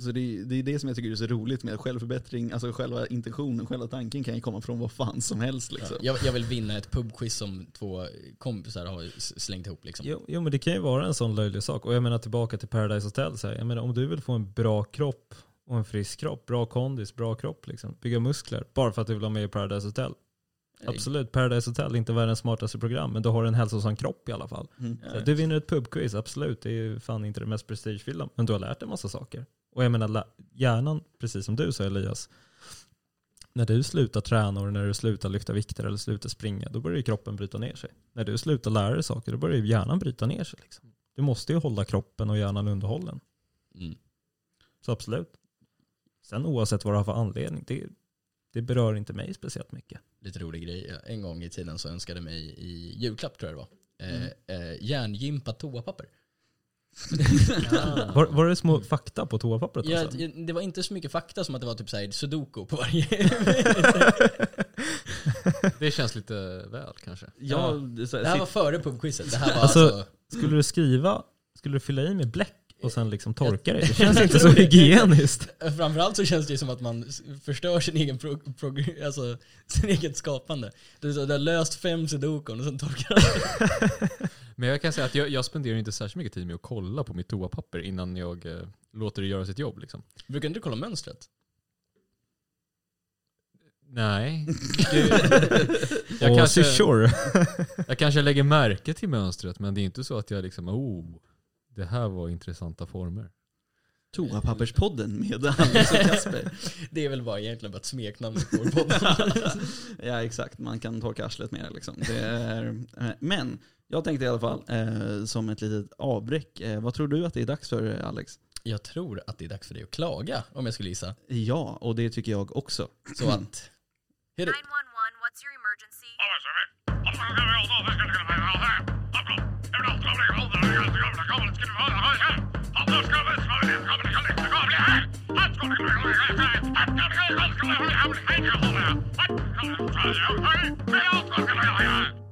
Så det, det är det som jag tycker är så roligt med självförbättring, alltså själva intentionen, själva tanken kan ju komma från vad fan som helst. Liksom. Jag, jag vill vinna ett pubquiz som två kompisar har slängt ihop liksom. Jo, jo men det kan ju vara en sån löjlig sak. Och jag menar tillbaka till Paradise Hotel. Så här. Jag menar, om du vill få en bra kropp och en frisk kropp, bra kondis, bra kropp, liksom, bygga muskler, bara för att du vill vara med i Paradise Hotel. Absolut, Paradise Hotel är inte världens smartaste program, men du har en hälsosam kropp i alla fall. Mm. Så du vinner ett pubquiz, absolut. Det är ju fan inte det mest prestigefyllda, men du har lärt dig en massa saker. Och jag menar, hjärnan, precis som du sa Elias, när du slutar träna och när du slutar lyfta vikter eller slutar springa, då börjar ju kroppen bryta ner sig. När du slutar lära dig saker, då börjar ju hjärnan bryta ner sig. Liksom. Du måste ju hålla kroppen och hjärnan underhållen. Mm. Så absolut. Sen oavsett vad du har för anledning, det, det berör inte mig speciellt mycket. Lite rolig grej. En gång i tiden så önskade mig i julklapp tror jag det var. Mm. eh, järngympat toapapper. Var, var det små fakta på toapappret? Ja, det var inte så mycket fakta som att det var typ såhär sudoku på varje. Det känns lite väl kanske. Ja, det, är så, det här var före pubquizet. Det här var Alltså- alltså, Skulle du skriva, skulle du fylla i med bläck och sen liksom torka det? Det känns inte så hygieniskt. Framförallt så känns det ju som att man förstör sin egen, pro, prog- alltså, sin eget skapande. Du, du har löst fem sudokun och sen torkar du. Men jag kan säga att jag, jag spenderar inte särskilt mycket tid med att kolla på mitt toapapper innan jag eh, låter det göra sitt jobb. Liksom. Brukar inte du kolla mönstret? Nej. Det, jag, kanske, jag kanske lägger märke till mönstret men det är inte så att jag liksom, oh, det här var intressanta former. Toapapperspodden med Anders och Kasper. Det är väl bara egentligen bara ett smeknamn på vår podd. ja exakt, man kan torka arslet mer liksom. Det är, eh, men jag tänkte i alla fall, eh, som ett litet avbräck, eh, vad tror du att det är dags för Alex? Jag tror att det är dags för dig att klaga, om jag skulle gissa. Ja, och det tycker jag också. Så att... Hit it. 911, what's your emergency?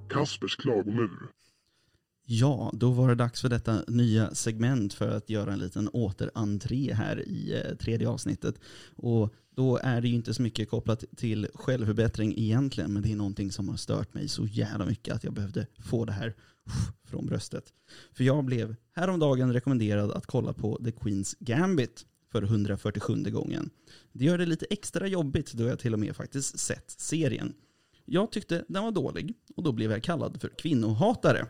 Kaspers klagomur. Ja, då var det dags för detta nya segment för att göra en liten återentré här i eh, tredje avsnittet. Och då är det ju inte så mycket kopplat till självförbättring egentligen, men det är någonting som har stört mig så jävla mycket att jag behövde få det här från bröstet. För jag blev häromdagen rekommenderad att kolla på The Queen's Gambit för 147 gången. Det gör det lite extra jobbigt då jag till och med faktiskt sett serien. Jag tyckte den var dålig och då blev jag kallad för kvinnohatare.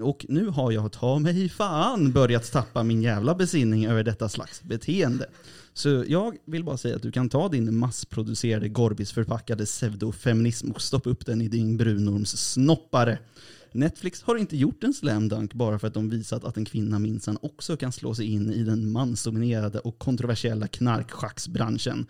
Och nu har jag ta mig fan börjat tappa min jävla besinning över detta slags beteende. Så jag vill bara säga att du kan ta din massproducerade Gorbis-förpackade pseudofeminism och stoppa upp den i din brunorms snoppare. Netflix har inte gjort en slam dunk bara för att de visat att en kvinna minsann också kan slå sig in i den mansdominerade och kontroversiella knarkschacksbranschen.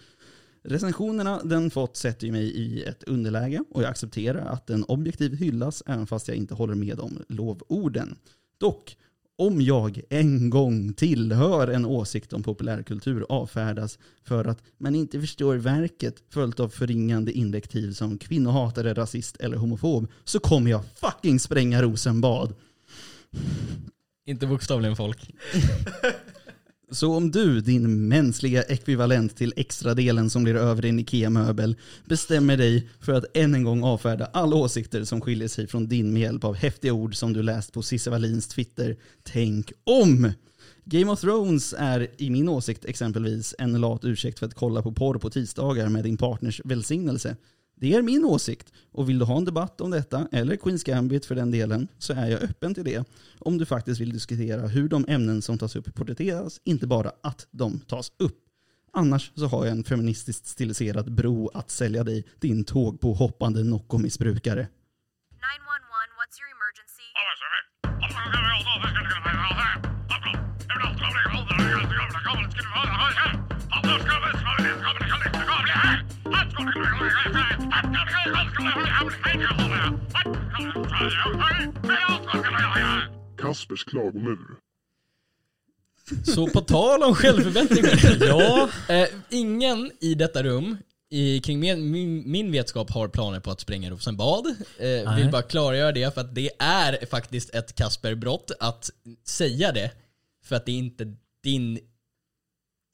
Recensionerna den fått sätter ju mig i ett underläge och jag accepterar att den objektivt hyllas även fast jag inte håller med om lovorden. Dock, om jag en gång tillhör en åsikt om populärkultur avfärdas för att man inte förstår verket följt av förringande invektiv som kvinnohatare, rasist eller homofob så kommer jag fucking spränga Rosenbad. Inte bokstavligen folk. Så om du, din mänskliga ekvivalent till extra delen som blir över i en IKEA-möbel, bestämmer dig för att än en gång avfärda alla åsikter som skiljer sig från din med hjälp av häftiga ord som du läst på Cissi Wallins Twitter, tänk om! Game of Thrones är i min åsikt exempelvis en lat ursäkt för att kolla på porr på tisdagar med din partners välsignelse. Det är min åsikt och vill du ha en debatt om detta, eller Queens Gambit för den delen, så är jag öppen till det. Om du faktiskt vill diskutera hur de ämnen som tas upp porträtteras, inte bara att de tas upp. Annars så har jag en feministiskt stiliserad bro att sälja dig, din tåg på hoppande Nocco-missbrukare. 911, what's your emergency? Kaspers klagomur. Så på tal om självförbättring. ja. Eh, ingen i detta rum i, kring min, min, min vetskap har planer på att spränga Rosenbad. Eh, vill bara klargöra det för att det är faktiskt ett Kasperbrott att säga det. För att det är inte din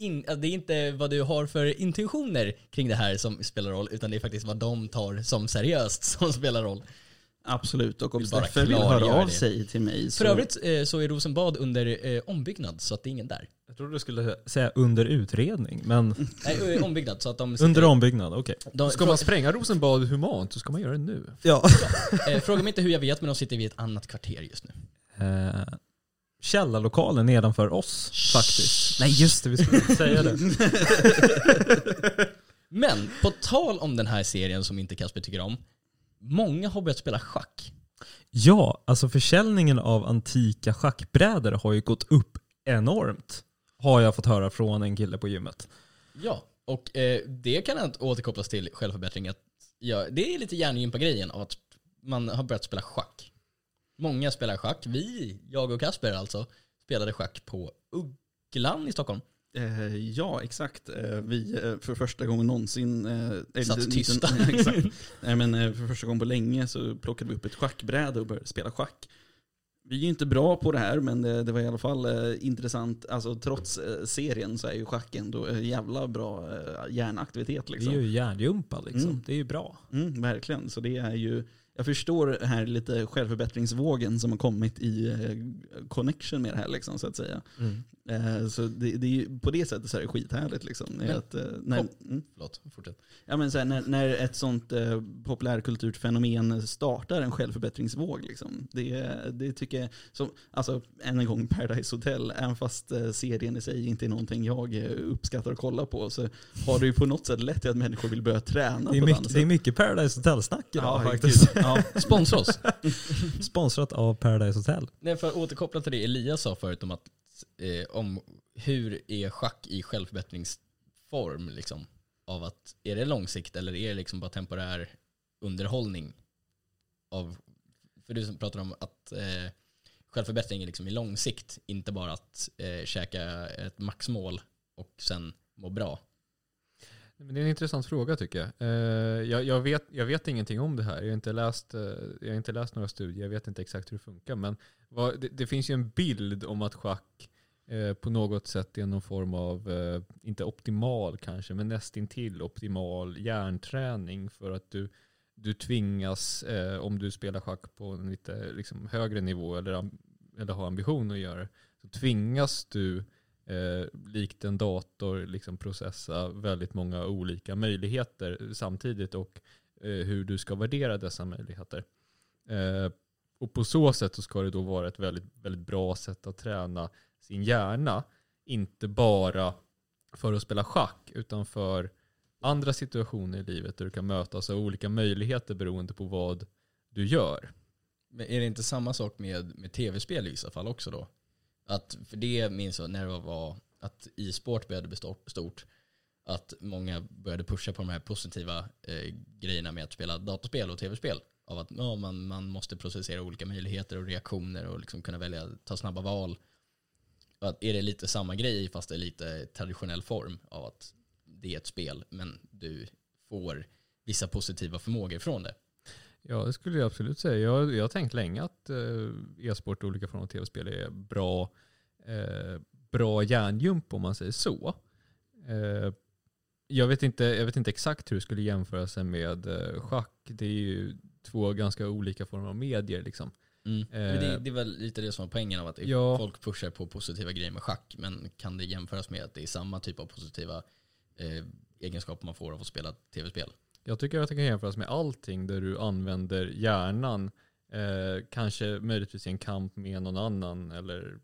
in, alltså det är inte vad du har för intentioner kring det här som spelar roll, utan det är faktiskt vad de tar som seriöst som spelar roll. Absolut, och om Steffe vill höra av det. sig till mig så... För övrigt eh, så är Rosenbad under eh, ombyggnad, så att det är ingen där. Jag trodde du skulle säga under utredning, men Nej, eh, ombyggnad så att de... under ombyggnad, okej. de, Ska man spränga Rosenbad humant så ska man göra det nu. Ja. eh, fråga mig inte hur jag vet, men de sitter vid ett annat kvarter just nu. Eh, källarlokalen nedanför oss faktiskt. Nej just det, vi skulle inte säga det. Men på tal om den här serien som inte Kasper tycker om. Många har börjat spela schack. Ja, alltså försäljningen av antika schackbrädor har ju gått upp enormt. Har jag fått höra från en kille på gymmet. Ja, och eh, det kan återkopplas till självförbättring. Att, ja, det är lite hjärngympa-grejen av att man har börjat spela schack. Många spelar schack. Vi, jag och Kasper alltså, spelade schack på Ugglan i Stockholm. Eh, ja, exakt. Eh, vi eh, för första gången någonsin... Eh, Satt tysta. exakt. Nej, men eh, för första gången på länge så plockade vi upp ett schackbräde och började spela schack. Vi är ju inte bra på det här, men det, det var i alla fall eh, intressant. Alltså trots eh, serien så är ju schack ändå en jävla bra eh, hjärnaktivitet. Det Liksom. är ju hjärngympa liksom. Mm. Det är ju bra. Mm, verkligen. Så det är ju, jag förstår här lite självförbättringsvågen som har kommit i eh, connection med det här liksom, så att säga. Mm så det, det är ju, på det sättet så är det skithärligt liksom. Men- att, eh, när, mm, Förlåt, fortsätt. ja, men så här, när, när ett sånt eh, populärkulturfenomen startar en självförbättringsvåg. Liksom. Det, det tycker jag, som, alltså än en gång Paradise Hotel, även fast eh, serien i sig inte är någonting jag eh, uppskattar att kolla på, så har det ju på något sätt lett till att människor vill börja träna Det är på mycket, det är mycket Paradise Hotel-snack idag Ja, faktiskt. Ja. Sponsra oss. Sponsrat av Paradise Hotel. Nej, för att återkoppla till det Elias sa förut om att eh, om hur är schack i självförbättringsform liksom? Av att, är det långsikt eller är det liksom bara temporär underhållning? Av, för du som pratar om att eh, självförbättring är liksom i långsikt, inte bara att eh, käka ett maxmål och sen må bra. Men det är en intressant fråga tycker jag. Eh, jag, jag, vet, jag vet ingenting om det här. Jag har inte läst, eh, jag har inte läst några studier. Jag vet inte exakt hur det funkar. Men vad, det, det finns ju en bild om att schack eh, Eh, på något sätt är någon form av, eh, inte optimal kanske, men nästintill optimal hjärnträning för att du, du tvingas, eh, om du spelar schack på en lite liksom, högre nivå eller, eller har ambition att göra det, så tvingas du eh, likt en dator liksom processa väldigt många olika möjligheter samtidigt och eh, hur du ska värdera dessa möjligheter. Eh, och på så sätt så ska det då vara ett väldigt, väldigt bra sätt att träna sin hjärna. Inte bara för att spela schack utan för andra situationer i livet där du kan mötas av olika möjligheter beroende på vad du gör. Men är det inte samma sak med, med tv-spel i vissa fall också då? Att, för det minns jag när det var att e-sport började bli stort. Att många började pusha på de här positiva eh, grejerna med att spela dataspel och tv-spel. Av att ja, man, man måste processera olika möjligheter och reaktioner och liksom kunna välja, ta snabba val. Att är det lite samma grej fast det är lite traditionell form av att det är ett spel men du får vissa positiva förmågor från det. Ja, det skulle jag absolut säga. Jag, jag har tänkt länge att eh, e-sport och olika former av tv-spel är bra, eh, bra hjärngympa om man säger så. Eh, jag, vet inte, jag vet inte exakt hur det skulle jämföra sig med eh, schack. Det är ju två ganska olika former av medier. Liksom. Men det, Eh, det är väl lite det som är poängen av att Ja. folk pushar på positiva grejer med schack. Men kan det jämföras med att det är samma typ av positiva eh, egenskaper man får av att spela tv-spel? Jag tycker att det kan jämföras med allting där du använder hjärnan. Eh, kanske möjligtvis i en kamp med någon annan eller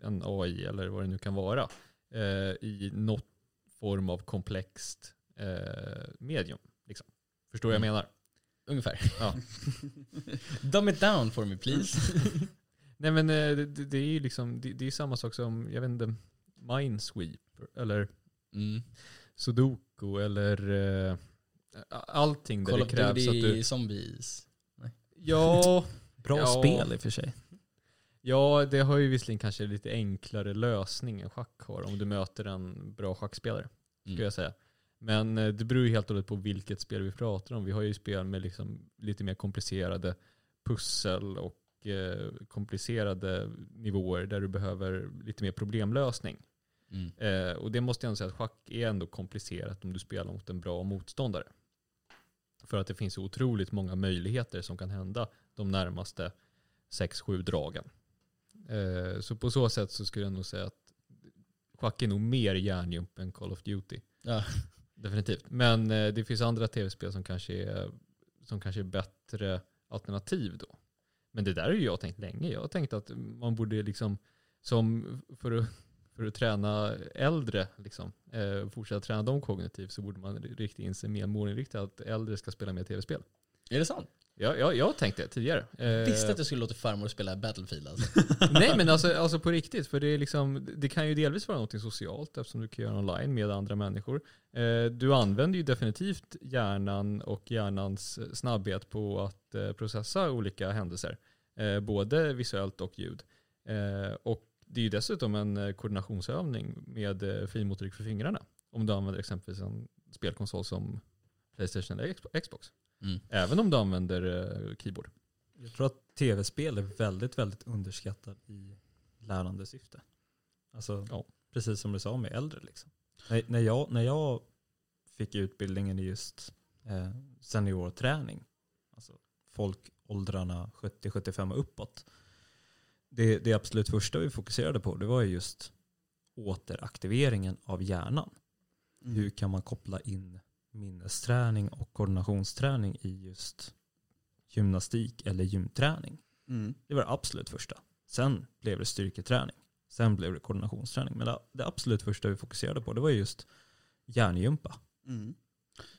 en AI eller vad det nu kan vara. Eh, I något form av komplext eh, medium. Liksom. Förstår vad jag Mm. menar? Ungefär. Ja. Dumb it down for me please. Nej men eh, det, det det är ju liksom, det, det är samma sak som, jag vet inte, Minesweeper eller Mm. Sudoku eller eh, allting där Call det of krävs att du... Zombies. Ja, Bra Ja. spel i och för sig. Ja, det har ju visserligen kanske lite enklare lösning än schack har om du möter en bra schackspelare. Skulle Mm. jag säga. Men eh, det beror ju helt och hållet på vilket spel vi pratar om. Vi har ju spel med liksom lite mer komplicerade pussel och eh, komplicerade nivåer där du behöver lite mer problemlösning. Mm. Eh, och det måste jag ändå säga att schack är ändå komplicerat om du spelar mot en bra motståndare. För att det finns otroligt många möjligheter som kan hända de närmaste 6-7 dragen. Eh, så på så sätt så skulle jag nog säga att Schack är nog mer järnjump än Call of Duty. Ja. Definitivt. Men eh, det finns andra tv-spel som kanske är, som kanske är bättre alternativ då. Men det där har ju jag tänkt länge. Jag har tänkt att man borde liksom, som för att, för att träna äldre, liksom, eh, fortsätta träna dem kognitivt så borde man rikta in sig mer målinriktat att äldre ska spela mer tv-spel. Är det sant? Jag, jag, jag har tänkt det tidigare. Eh, Visste att jag skulle låta farmor spela Battlefield alltså. Nej men alltså, alltså på riktigt, för det, är liksom, det kan ju delvis vara något socialt eftersom du kan göra online med andra människor. Eh, du använder ju definitivt hjärnan och hjärnans snabbhet på att eh, processa olika händelser. Eh, både visuellt och ljud. Och det är ju dessutom en koordinationsövning med eh, finmotorik för fingrarna. Om du använder exempelvis en spelkonsol som Playstation eller Xbox. Mm. Även om du använder eh, keyboard. Jag tror att tv-spel är väldigt, väldigt underskattat i lärandesyfte. Alltså, Ja. precis som du sa med äldre. Liksom. När, när, jag, när jag fick utbildningen i just eh, seniorträning, alltså folk åldrarna 70-75 och uppåt, det, det absolut första vi fokuserade på det var ju just återaktiveringen av hjärnan. Mm. Hur kan man koppla in minnesträning och koordinationsträning i just gymnastik eller gymträning? Mm. Det var det absolut första. Sen blev det styrketräning. Sen blev det koordinationsträning. Men det, det absolut första vi fokuserade på det var just hjärngympa. Mm.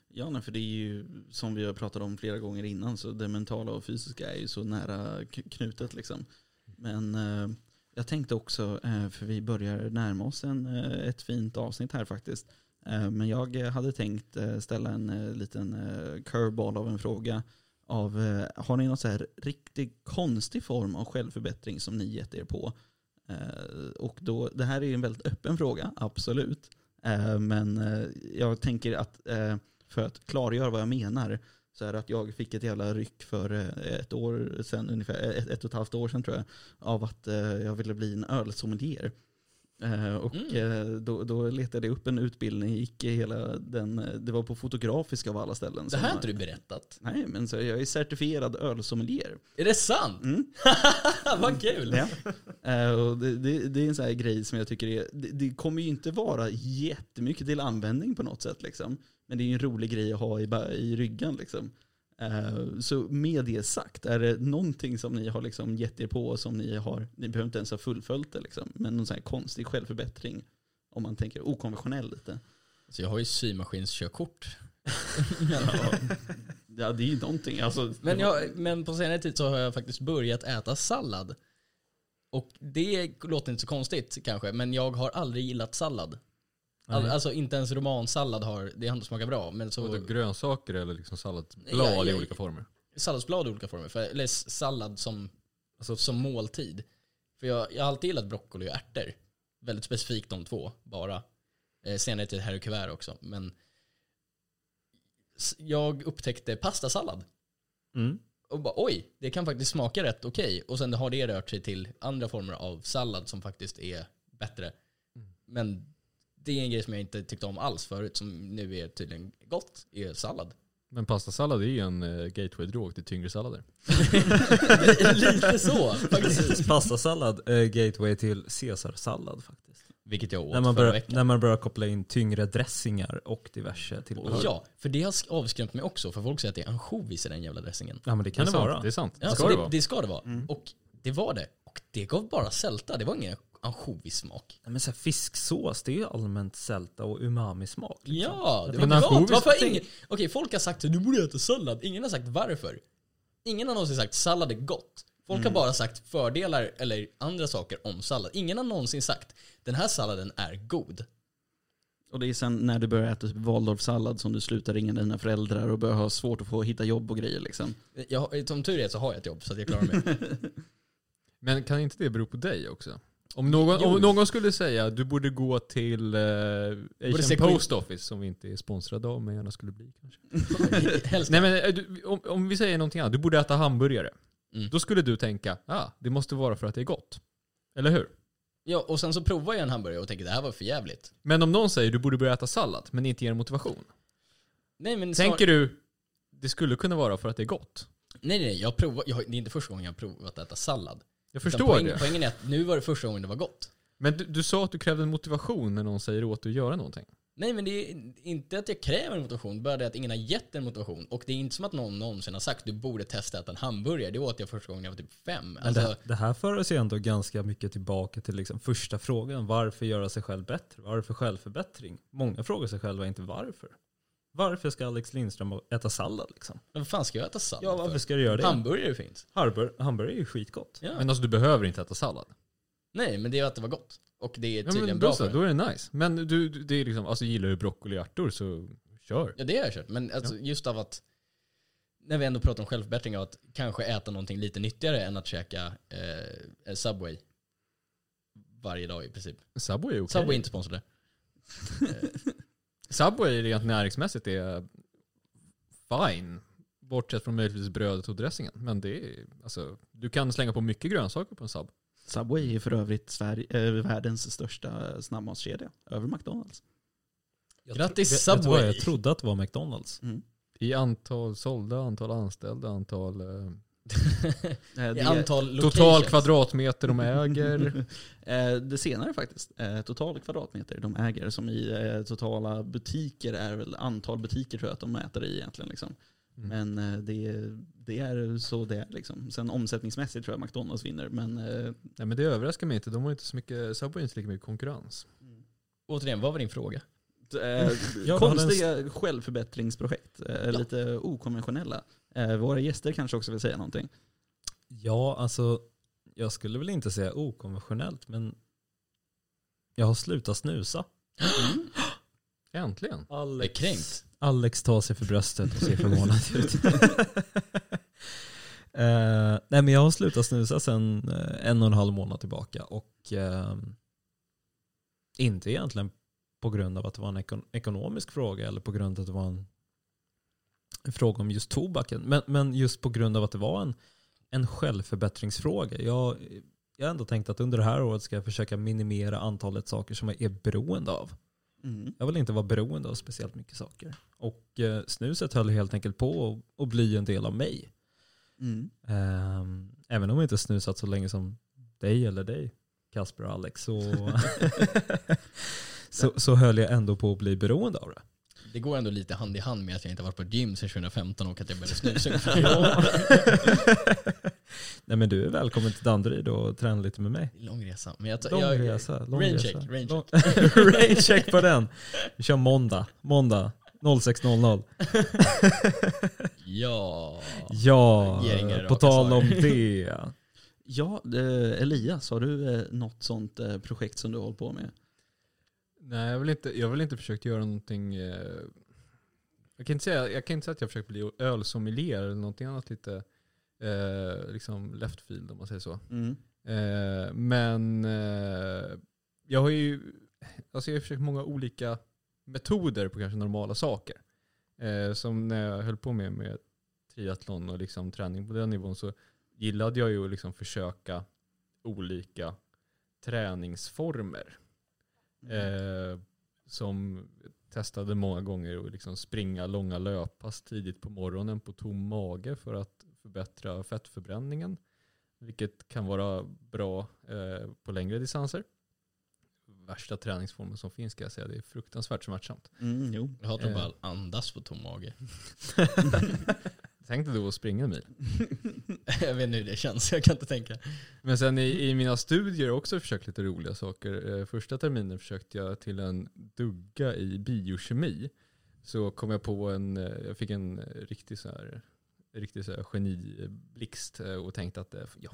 Ja, nej, för det är ju som vi har pratat om flera gånger innan, så det mentala och fysiska är ju så nära knutet liksom. Men eh, jag tänkte också, eh, för vi börjar närma oss en, eh, ett fint avsnitt här faktiskt. Eh, men jag eh, hade tänkt eh, ställa en liten curveball av en fråga. Av, har ni någon så här riktigt konstig form av självförbättring som ni gett er på? Och då, det här är ju en väldigt öppen fråga, absolut. Men jag tänker att för att klargöra vad jag menar så är det att jag fick ett jävla ryck för ett år sedan, ungefär ett, ett och ett halvt år sedan tror jag, av att jag ville bli en ölsommelier. Eh, och Mm. eh, då, då letade jag upp en utbildning, gick hela den, eh, det var på Fotografiska av alla ställen. Det här har inte du berättat. Nej, men så jag är certifierad ölsommelier. Är det sant? Mm. Vad kul! Ja. Och det, det, det är en sån här grej som jag tycker är, det, det kommer ju inte vara jättemycket till användning på något sätt liksom. Men det är ju en rolig grej att ha i, i ryggen liksom. Eh, så med det sagt, är det någonting som ni har liksom gett er på som ni har, ni behöver inte ens ha fullföljt det liksom, men någon sån här konstig självförbättring. Om man tänker okonventionell lite. Så jag har ju symaskinskörkort. Ja, det är ju någonting. Alltså, Men, jag, men på senare tid så har jag faktiskt börjat äta sallad. Och det låter inte så konstigt kanske, men jag har aldrig gillat sallad. All, alltså inte ens romansallad har, det har inte smakat bra. Men så, Så grönsaker eller liksom salladsblad Ja, i ja, olika former? salladsblad i olika former. För, eller sallad som, Alltså- som måltid. För jag, jag har alltid gillat broccoli och ärtor. Väldigt specifikt de två, bara. Eh, senare till herr kuvert också. Men jag upptäckte pastasallad. Mm. Och bara oj, det kan faktiskt smaka rätt okej. Och sen har det rört sig till andra former av sallad som faktiskt är bättre. Men det är en grej som jag inte tyckte om alls förut som nu är tydligen gott, är sallad. Men pastasallad är ju en uh, gateway-drog till tyngre sallader. Lite så faktiskt. Pastasallad är gateway till caesarsallad faktiskt. Vilket jag åt När man, förra börjar, veckan. när man börjar koppla in tyngre dressingar och diverse tillbehör. Ja, för det har sk- avskrämt mig också. För folk säger att det är ansjovis i den jävla dressingen. ja men det kan det, sant, vara. Det är sant. Ja, det ska det det, vara. det ska det vara. Mm. Och det var det. Och det gav bara sälta. Det var ingen ansjovissmak. Nej, Men så här, fisksås, det är ju allmänt sälta och umami-smak. liksom. Ja, det Men var gott. Varför ingen... Okej, folk har sagt att du borde äta sallad. Ingen har sagt varför. Ingen har någonsin sagt sallad är gott. Folk har bara sagt fördelar eller andra saker om sallad. Ingen har någonsin sagt den här salladen är god. Och det är sen när du börjar äta typ Waldorfsallad som du slutar ringa dina föräldrar och börjar ha svårt att få hitta jobb och grejer liksom. Jag, som tur är så har jag ett jobb så att jag klarar mig. Men kan inte det bero på dig också? Om någon, om någon skulle säga att du borde gå till se Asian Post Office, som vi inte är sponsrade av men gärna skulle bli kanske. Nej men eh, du, om, om vi säger någonting annat, du borde äta hamburgare. Mm. Då skulle du tänka, ah, det måste vara för att det är gott. Eller hur? Ja, och sen så provar jag en hamburgare och tänker det här var för jävligt. Men om någon säger du borde börja äta sallad, men inte ger motivation. Nej men Tänker du, det skulle kunna vara för att det är gott? Nej nej, jag provar, jag, det är inte första gången jag har provat att äta sallad. Jag förstår poäng, det. Poängen är att nu var det första gången det var gott. Men du, du sa att du krävde en motivation när någon säger åt dig att göra någonting. Nej men det är inte att jag kräver en motivation, bara det att ingen har gett en motivation. Och det är inte som att någon någonsin har sagt du borde testa att äta en hamburgare. Det åt jag första gången jag var typ fem. Men Alltså, det, det här för oss ju ändå ganska mycket tillbaka till liksom första frågan. Varför göra sig själv bättre? Varför självförbättring? Många frågar sig själva inte varför. Varför ska Alex Lindström äta sallad liksom? vad fan ska jag äta sallad Ja, varför för? ska du göra det? Hamburgare finns. Hamburgare, hamburgare är ju skitgott. Ja. Men alltså du behöver inte äta sallad. Nej men det är att det var gott. Och det är Ja, tydligen men bra då, så, då är det nice. Men du, du- det är liksom, alltså gillar du broccoli och ärtor så kör. Ja det har jag kört. Men alltså, just av att när vi ändå pratar om självförbättring, av att kanske äta någonting lite nyttigare än att käka eh, Subway varje dag i princip. Subway är okej. Subway är inte sponsrade. Subway rent näringsmässigt är fine. Bortsett från möjligtvis brödet och dressingen. Men det är, alltså, du kan slänga på mycket grönsaker på en sub. Subway är för övrigt Sverige, äh, världens största snabbmatskedja. Över McDonalds. Jag Grattis, Subway. Jag trodde att det var McDonalds. Mm. I antal sålda, antal anställda, antal... Eh, Eh, det- antal total locations. kvadratmeter de äger. Eh, Det senare faktiskt. Eh, Total kvadratmeter de äger. Som i eh, totala butiker är väl antal butiker tror jag att de mäter i egentligen. Liksom. Mm. Men eh, det, det är så det är. Liksom. Sen omsättningsmässigt tror jag McDonalds vinner. Men eh, Nej men det överraskar mig inte. De har inte så mycket, Subway har inte lika mycket konkurrens. Återigen, vad var din fråga? eh, konstiga självförbättringsprojekt. Eh, Ja. Lite okonventionella. Eh, Våra gäster kanske också vill säga någonting. Ja, alltså jag skulle väl inte säga okonventionellt, men jag har slutat snusa. Äntligen. Jag är kränkt. Alex tar sig för bröstet och ser förvånad ut. Eh, nej men jag har slutat snusa sedan eh, en och en halv månad tillbaka och eh, inte egentligen på grund av att det var en ekon- ekonomisk fråga eller på grund av att det var en fråga om just tobaken. Men, men just på grund av att det var en, en självförbättringsfråga. Jag, jag har ändå tänkt att under det här året ska jag försöka minimera antalet saker som jag är beroende av. Mm. Jag vill inte vara beroende av speciellt mycket saker. Och eh, snuset höll helt enkelt på att- bli en del av mig. Mm. Ehm, även om jag inte snusat så länge som dig eller dig, Kasper och Alex, så, så, så höll jag ändå på att bli beroende av det. Det går ändå lite hand i hand med att jag inte har varit på gym sedan 2015 och att jag började snusa. Nej men du är välkommen till Danderyd och träna lite med mig. Lång resa. Men jag tar, Lång jag, resa. Lång rain resa. check, rain Lång- rain check på den. Vi kör måndag. Måndag 06.00. Ja. Ja, på tal om det. Ja, eh, Elias, har du eh, något sånt eh, projekt som du håller på med? Nej, jag vill inte, jag vill inte försökt göra någonting... Eh, jag, kan inte säga, jag kan inte säga att jag försökt bli ölsommelier eller någonting annat lite eh, liksom left field om man säger så. Mm. Eh, men eh, jag har ju alltså jag har försökt många olika metoder på kanske normala saker. Eh, som när jag höll på med, med triathlon och liksom träning på den nivån så gillade jag ju att liksom försöka olika träningsformer. Eh, som testade många gånger att liksom springa långa löppass tidigt på morgonen på tom mage för att förbättra fettförbränningen. Vilket kan vara bra eh, på längre distanser. Värsta träningsformen som finns ska jag säga. Det är fruktansvärt smärtsamt. Mm, jo. Jag hatar Eh. bara andas på tom mage. Tänk dig då att springa en mil. jag vet inte hur det känns, jag kan inte tänka. Men sen i, i mina studier har jag också försökt lite roliga saker. Eh, första terminen försökte jag till en dugga i biokemi. Så kom jag på en, eh, jag fick en eh, riktig så här, riktig så här geniblixt och tänkte att ja,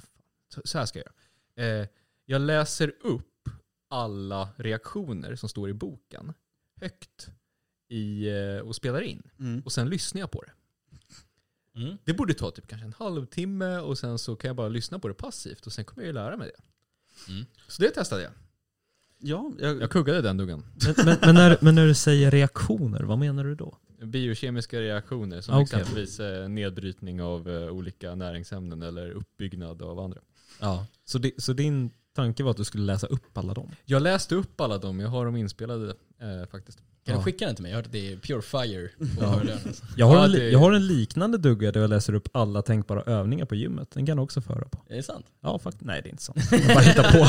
så, här ska jag göra. Jag läser upp alla reaktioner som står i boken högt i, och spelar in. Mm. Och sen lyssnar jag på det. Mm. Det borde ta typ kanske en halvtimme och sen så kan jag bara lyssna på det passivt och sen kommer jag ju lära mig det. Mm. Så det testade jag. Ja, jag, Jag kuggade den duggan. Men, men, men, när, men när du säger reaktioner, vad menar du då? Biokemiska reaktioner som Okej. exempelvis eh, nedbrytning av eh, olika näringsämnen eller uppbyggnad av andra. Ja. Så, di- så din tanke var att du skulle läsa upp alla dem. Jag läste upp alla dem, jag har dem inspelade eh, faktiskt. Kan Ja. du skicka den till mig? Jag har hört att det är pure fire på Ja. hörlurarna. alltså. Jag har, en, li- jag har en liknande dugga där jag läser upp alla tänkbara övningar på gymmet. Den kan du också föra på. Är det sant? Ja, faktiskt. Nej, det är inte sant. Jag bara hittar på.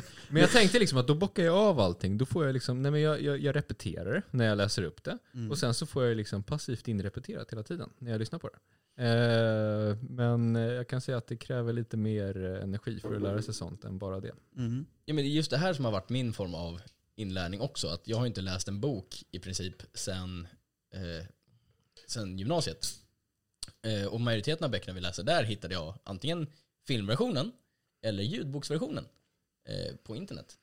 Men jag tänkte liksom att då bockar jag av allting. Då får jag liksom, nej men jag, jag, jag repeterar när jag läser upp det. Mm. Och sen så får jag liksom passivt inrepeterat hela tiden när jag lyssnar på det. Eh, men jag kan säga att det kräver lite mer energi för att lära sig sånt än bara det. Mm. Ja, men det är just det här som har varit min form av inlärning också. Att jag har inte läst en bok i princip sen, eh, sen gymnasiet. Eh, och majoriteten av böckerna vi läser där hittade jag antingen filmversionen eller ljudboksversionen eh, på internet.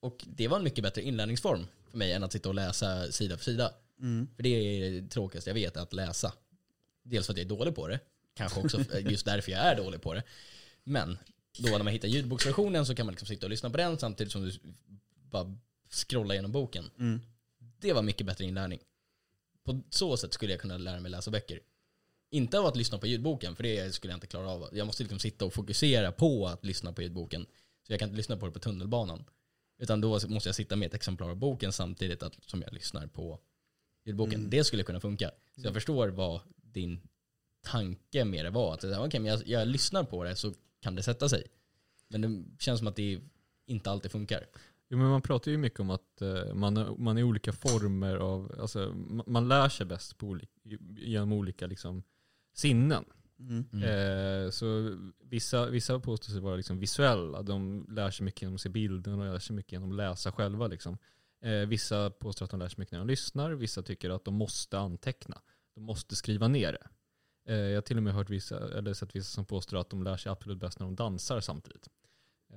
Och det var en mycket bättre inlärningsform för mig än att sitta och läsa sida för sida. Mm. För det är det tråkigaste jag vet, att läsa. Dels för att jag är dålig på det, kanske också just därför jag är dålig på det. Men då när man hittar ljudboksversionen så kan man liksom sitta och lyssna på den samtidigt som du bara scrollar igenom boken. Mm. Det var mycket bättre inlärning. På så sätt skulle jag kunna lära mig läsa böcker. Inte av att lyssna på ljudboken, för det skulle jag inte klara av. Jag måste liksom sitta och fokusera på att lyssna på ljudboken. Så jag kan inte lyssna på det på tunnelbanan. Utan då måste jag sitta med ett exemplar av boken samtidigt att, som jag lyssnar på ljudboken. Mm. Det skulle kunna funka. Så jag förstår vad din tanke med det var. Att okej, men jag, jag lyssnar på det så kan det sätta sig. Men det känns som att det inte alltid funkar. Jo, men man pratar ju mycket om att eh, man, är- man är olika former av, alltså ma- man lär sig bäst på olika, genom olika liksom, sinnen. Mm. Eh, så vissa, vissa påstår sig vara liksom visuella, de lär sig mycket genom att se bilder och lär sig mycket genom att läsa själva. Liksom. Eh, vissa påstår att de lär sig mycket när de lyssnar, vissa tycker att de måste anteckna. De måste skriva ner det. Eh, jag har till och med hört vissa, eller sett vissa som påstår att de lär sig absolut bäst när de dansar samtidigt.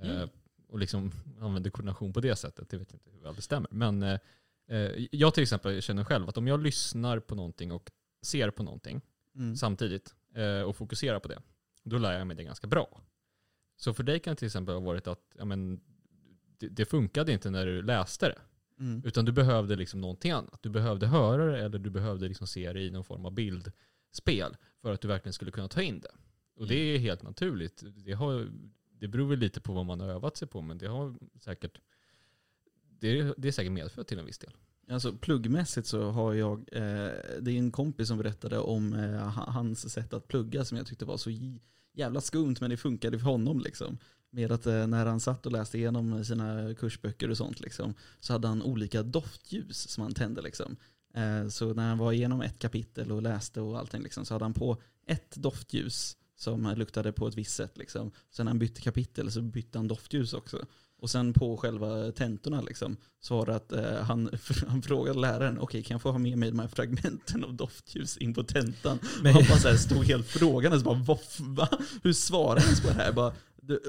Eh, Mm. Och liksom använder koordination på det sättet. Det vet jag inte hur väl det stämmer. Men eh, eh, jag till exempel känner själv att om jag lyssnar på någonting och ser på någonting Mm. samtidigt eh, och fokuserar på det, då lär jag mig det ganska bra. Så för dig kan det till exempel ha varit att ja, men, det, det funkade inte när du läste det. Mm. Utan du behövde liksom någonting annat. Du behövde höra det eller du behövde liksom se det i någon form av bildspel för att du verkligen skulle kunna ta in det. Och det är helt naturligt. Det, har, det beror väl lite på vad man har övat sig på men det har säkert det är, det är säkert medfött till en viss del. Alltså pluggmässigt så har jag, eh, det är en kompis som berättade om eh, hans sätt att plugga som jag tyckte var så jävla skumt men det funkade för honom liksom. Med att eh, när han satt och läste igenom sina kursböcker och sånt liksom, så hade han olika doftljus som han tände liksom. Eh, så när han var igenom ett kapitel och läste och allting liksom, så hade han på ett doftljus som luktade på ett visst sätt. Liksom. Sen när han bytte kapitel så bytte han doftljus också. Och sen på själva tentorna liksom, så var det att eh, han, han frågade läraren, okej kan jag få ha med mig de här fragmenten av doftljus in på tentan? Men- han bara så här, stod helt frågande, så bara, "Vad f- va? Hur svarar ens på det här? Bara,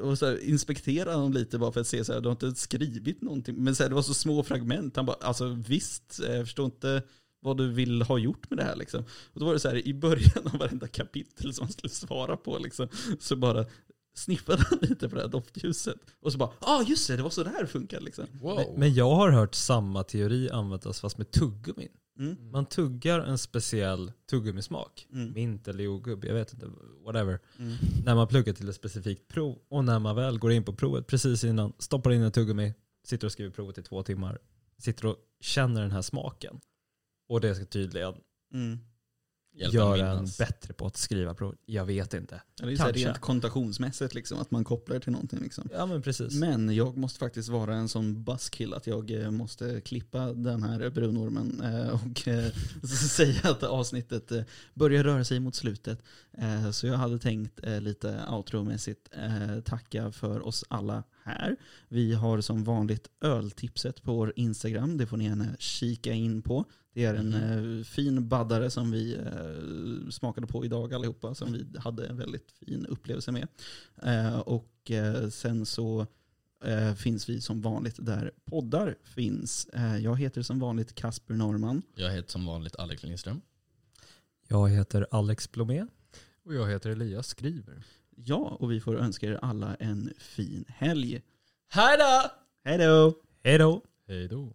och så här, inspekterade han dem lite bara för att se, så här, du har inte skrivit någonting. Men så här, det var så små fragment, han bara, alltså visst, eh, jag förstår inte vad du vill ha gjort med det här liksom. Och då var det så här, i början av varenda kapitel som han skulle svara på liksom, så bara sniffade han lite på det här doftljuset. Och så bara, ja ah, just det, det var så det här funkar liksom. Wow. Men, men jag har hört samma teori användas fast med tuggummin. Mm. Man tuggar en speciell tuggummismak. Mm. Mint eller jordgubb, jag vet inte, whatever. Mm. När man pluggar till ett specifikt prov och när man väl går in på provet precis innan, stoppar in en tuggummi, sitter och skriver provet i två timmar, sitter och känner den här smaken. Och det ska tydligen Mm. Hjälp en göra en minnas. bättre på att skriva prov. Jag vet inte. Ja, det är Kanske. rent kontationsmässigt liksom, att man kopplar till någonting liksom. Ja men precis. Men jag måste faktiskt vara en sån buskill att jag eh, måste klippa den här brunormen eh, och eh, säga att avsnittet börjar röra sig mot slutet. Så jag hade tänkt lite outromässigt tacka för oss alla här. Vi har som vanligt öltipset på vår Instagram. Det får ni gärna kika in på. Det är en eh, fin baddare som vi eh, smakade på idag allihopa. Som vi hade en väldigt fin upplevelse med. Eh, och sen så finns vi som vanligt där poddar finns. Jag heter som vanligt Kasper Norman. Jag heter som vanligt Alex Lindström. Jag heter Alex Blomé. Och jag heter Elias Skriver. Ja, och vi får önska er alla en fin helg. Hej då! Hej då! Hej då! Hej då.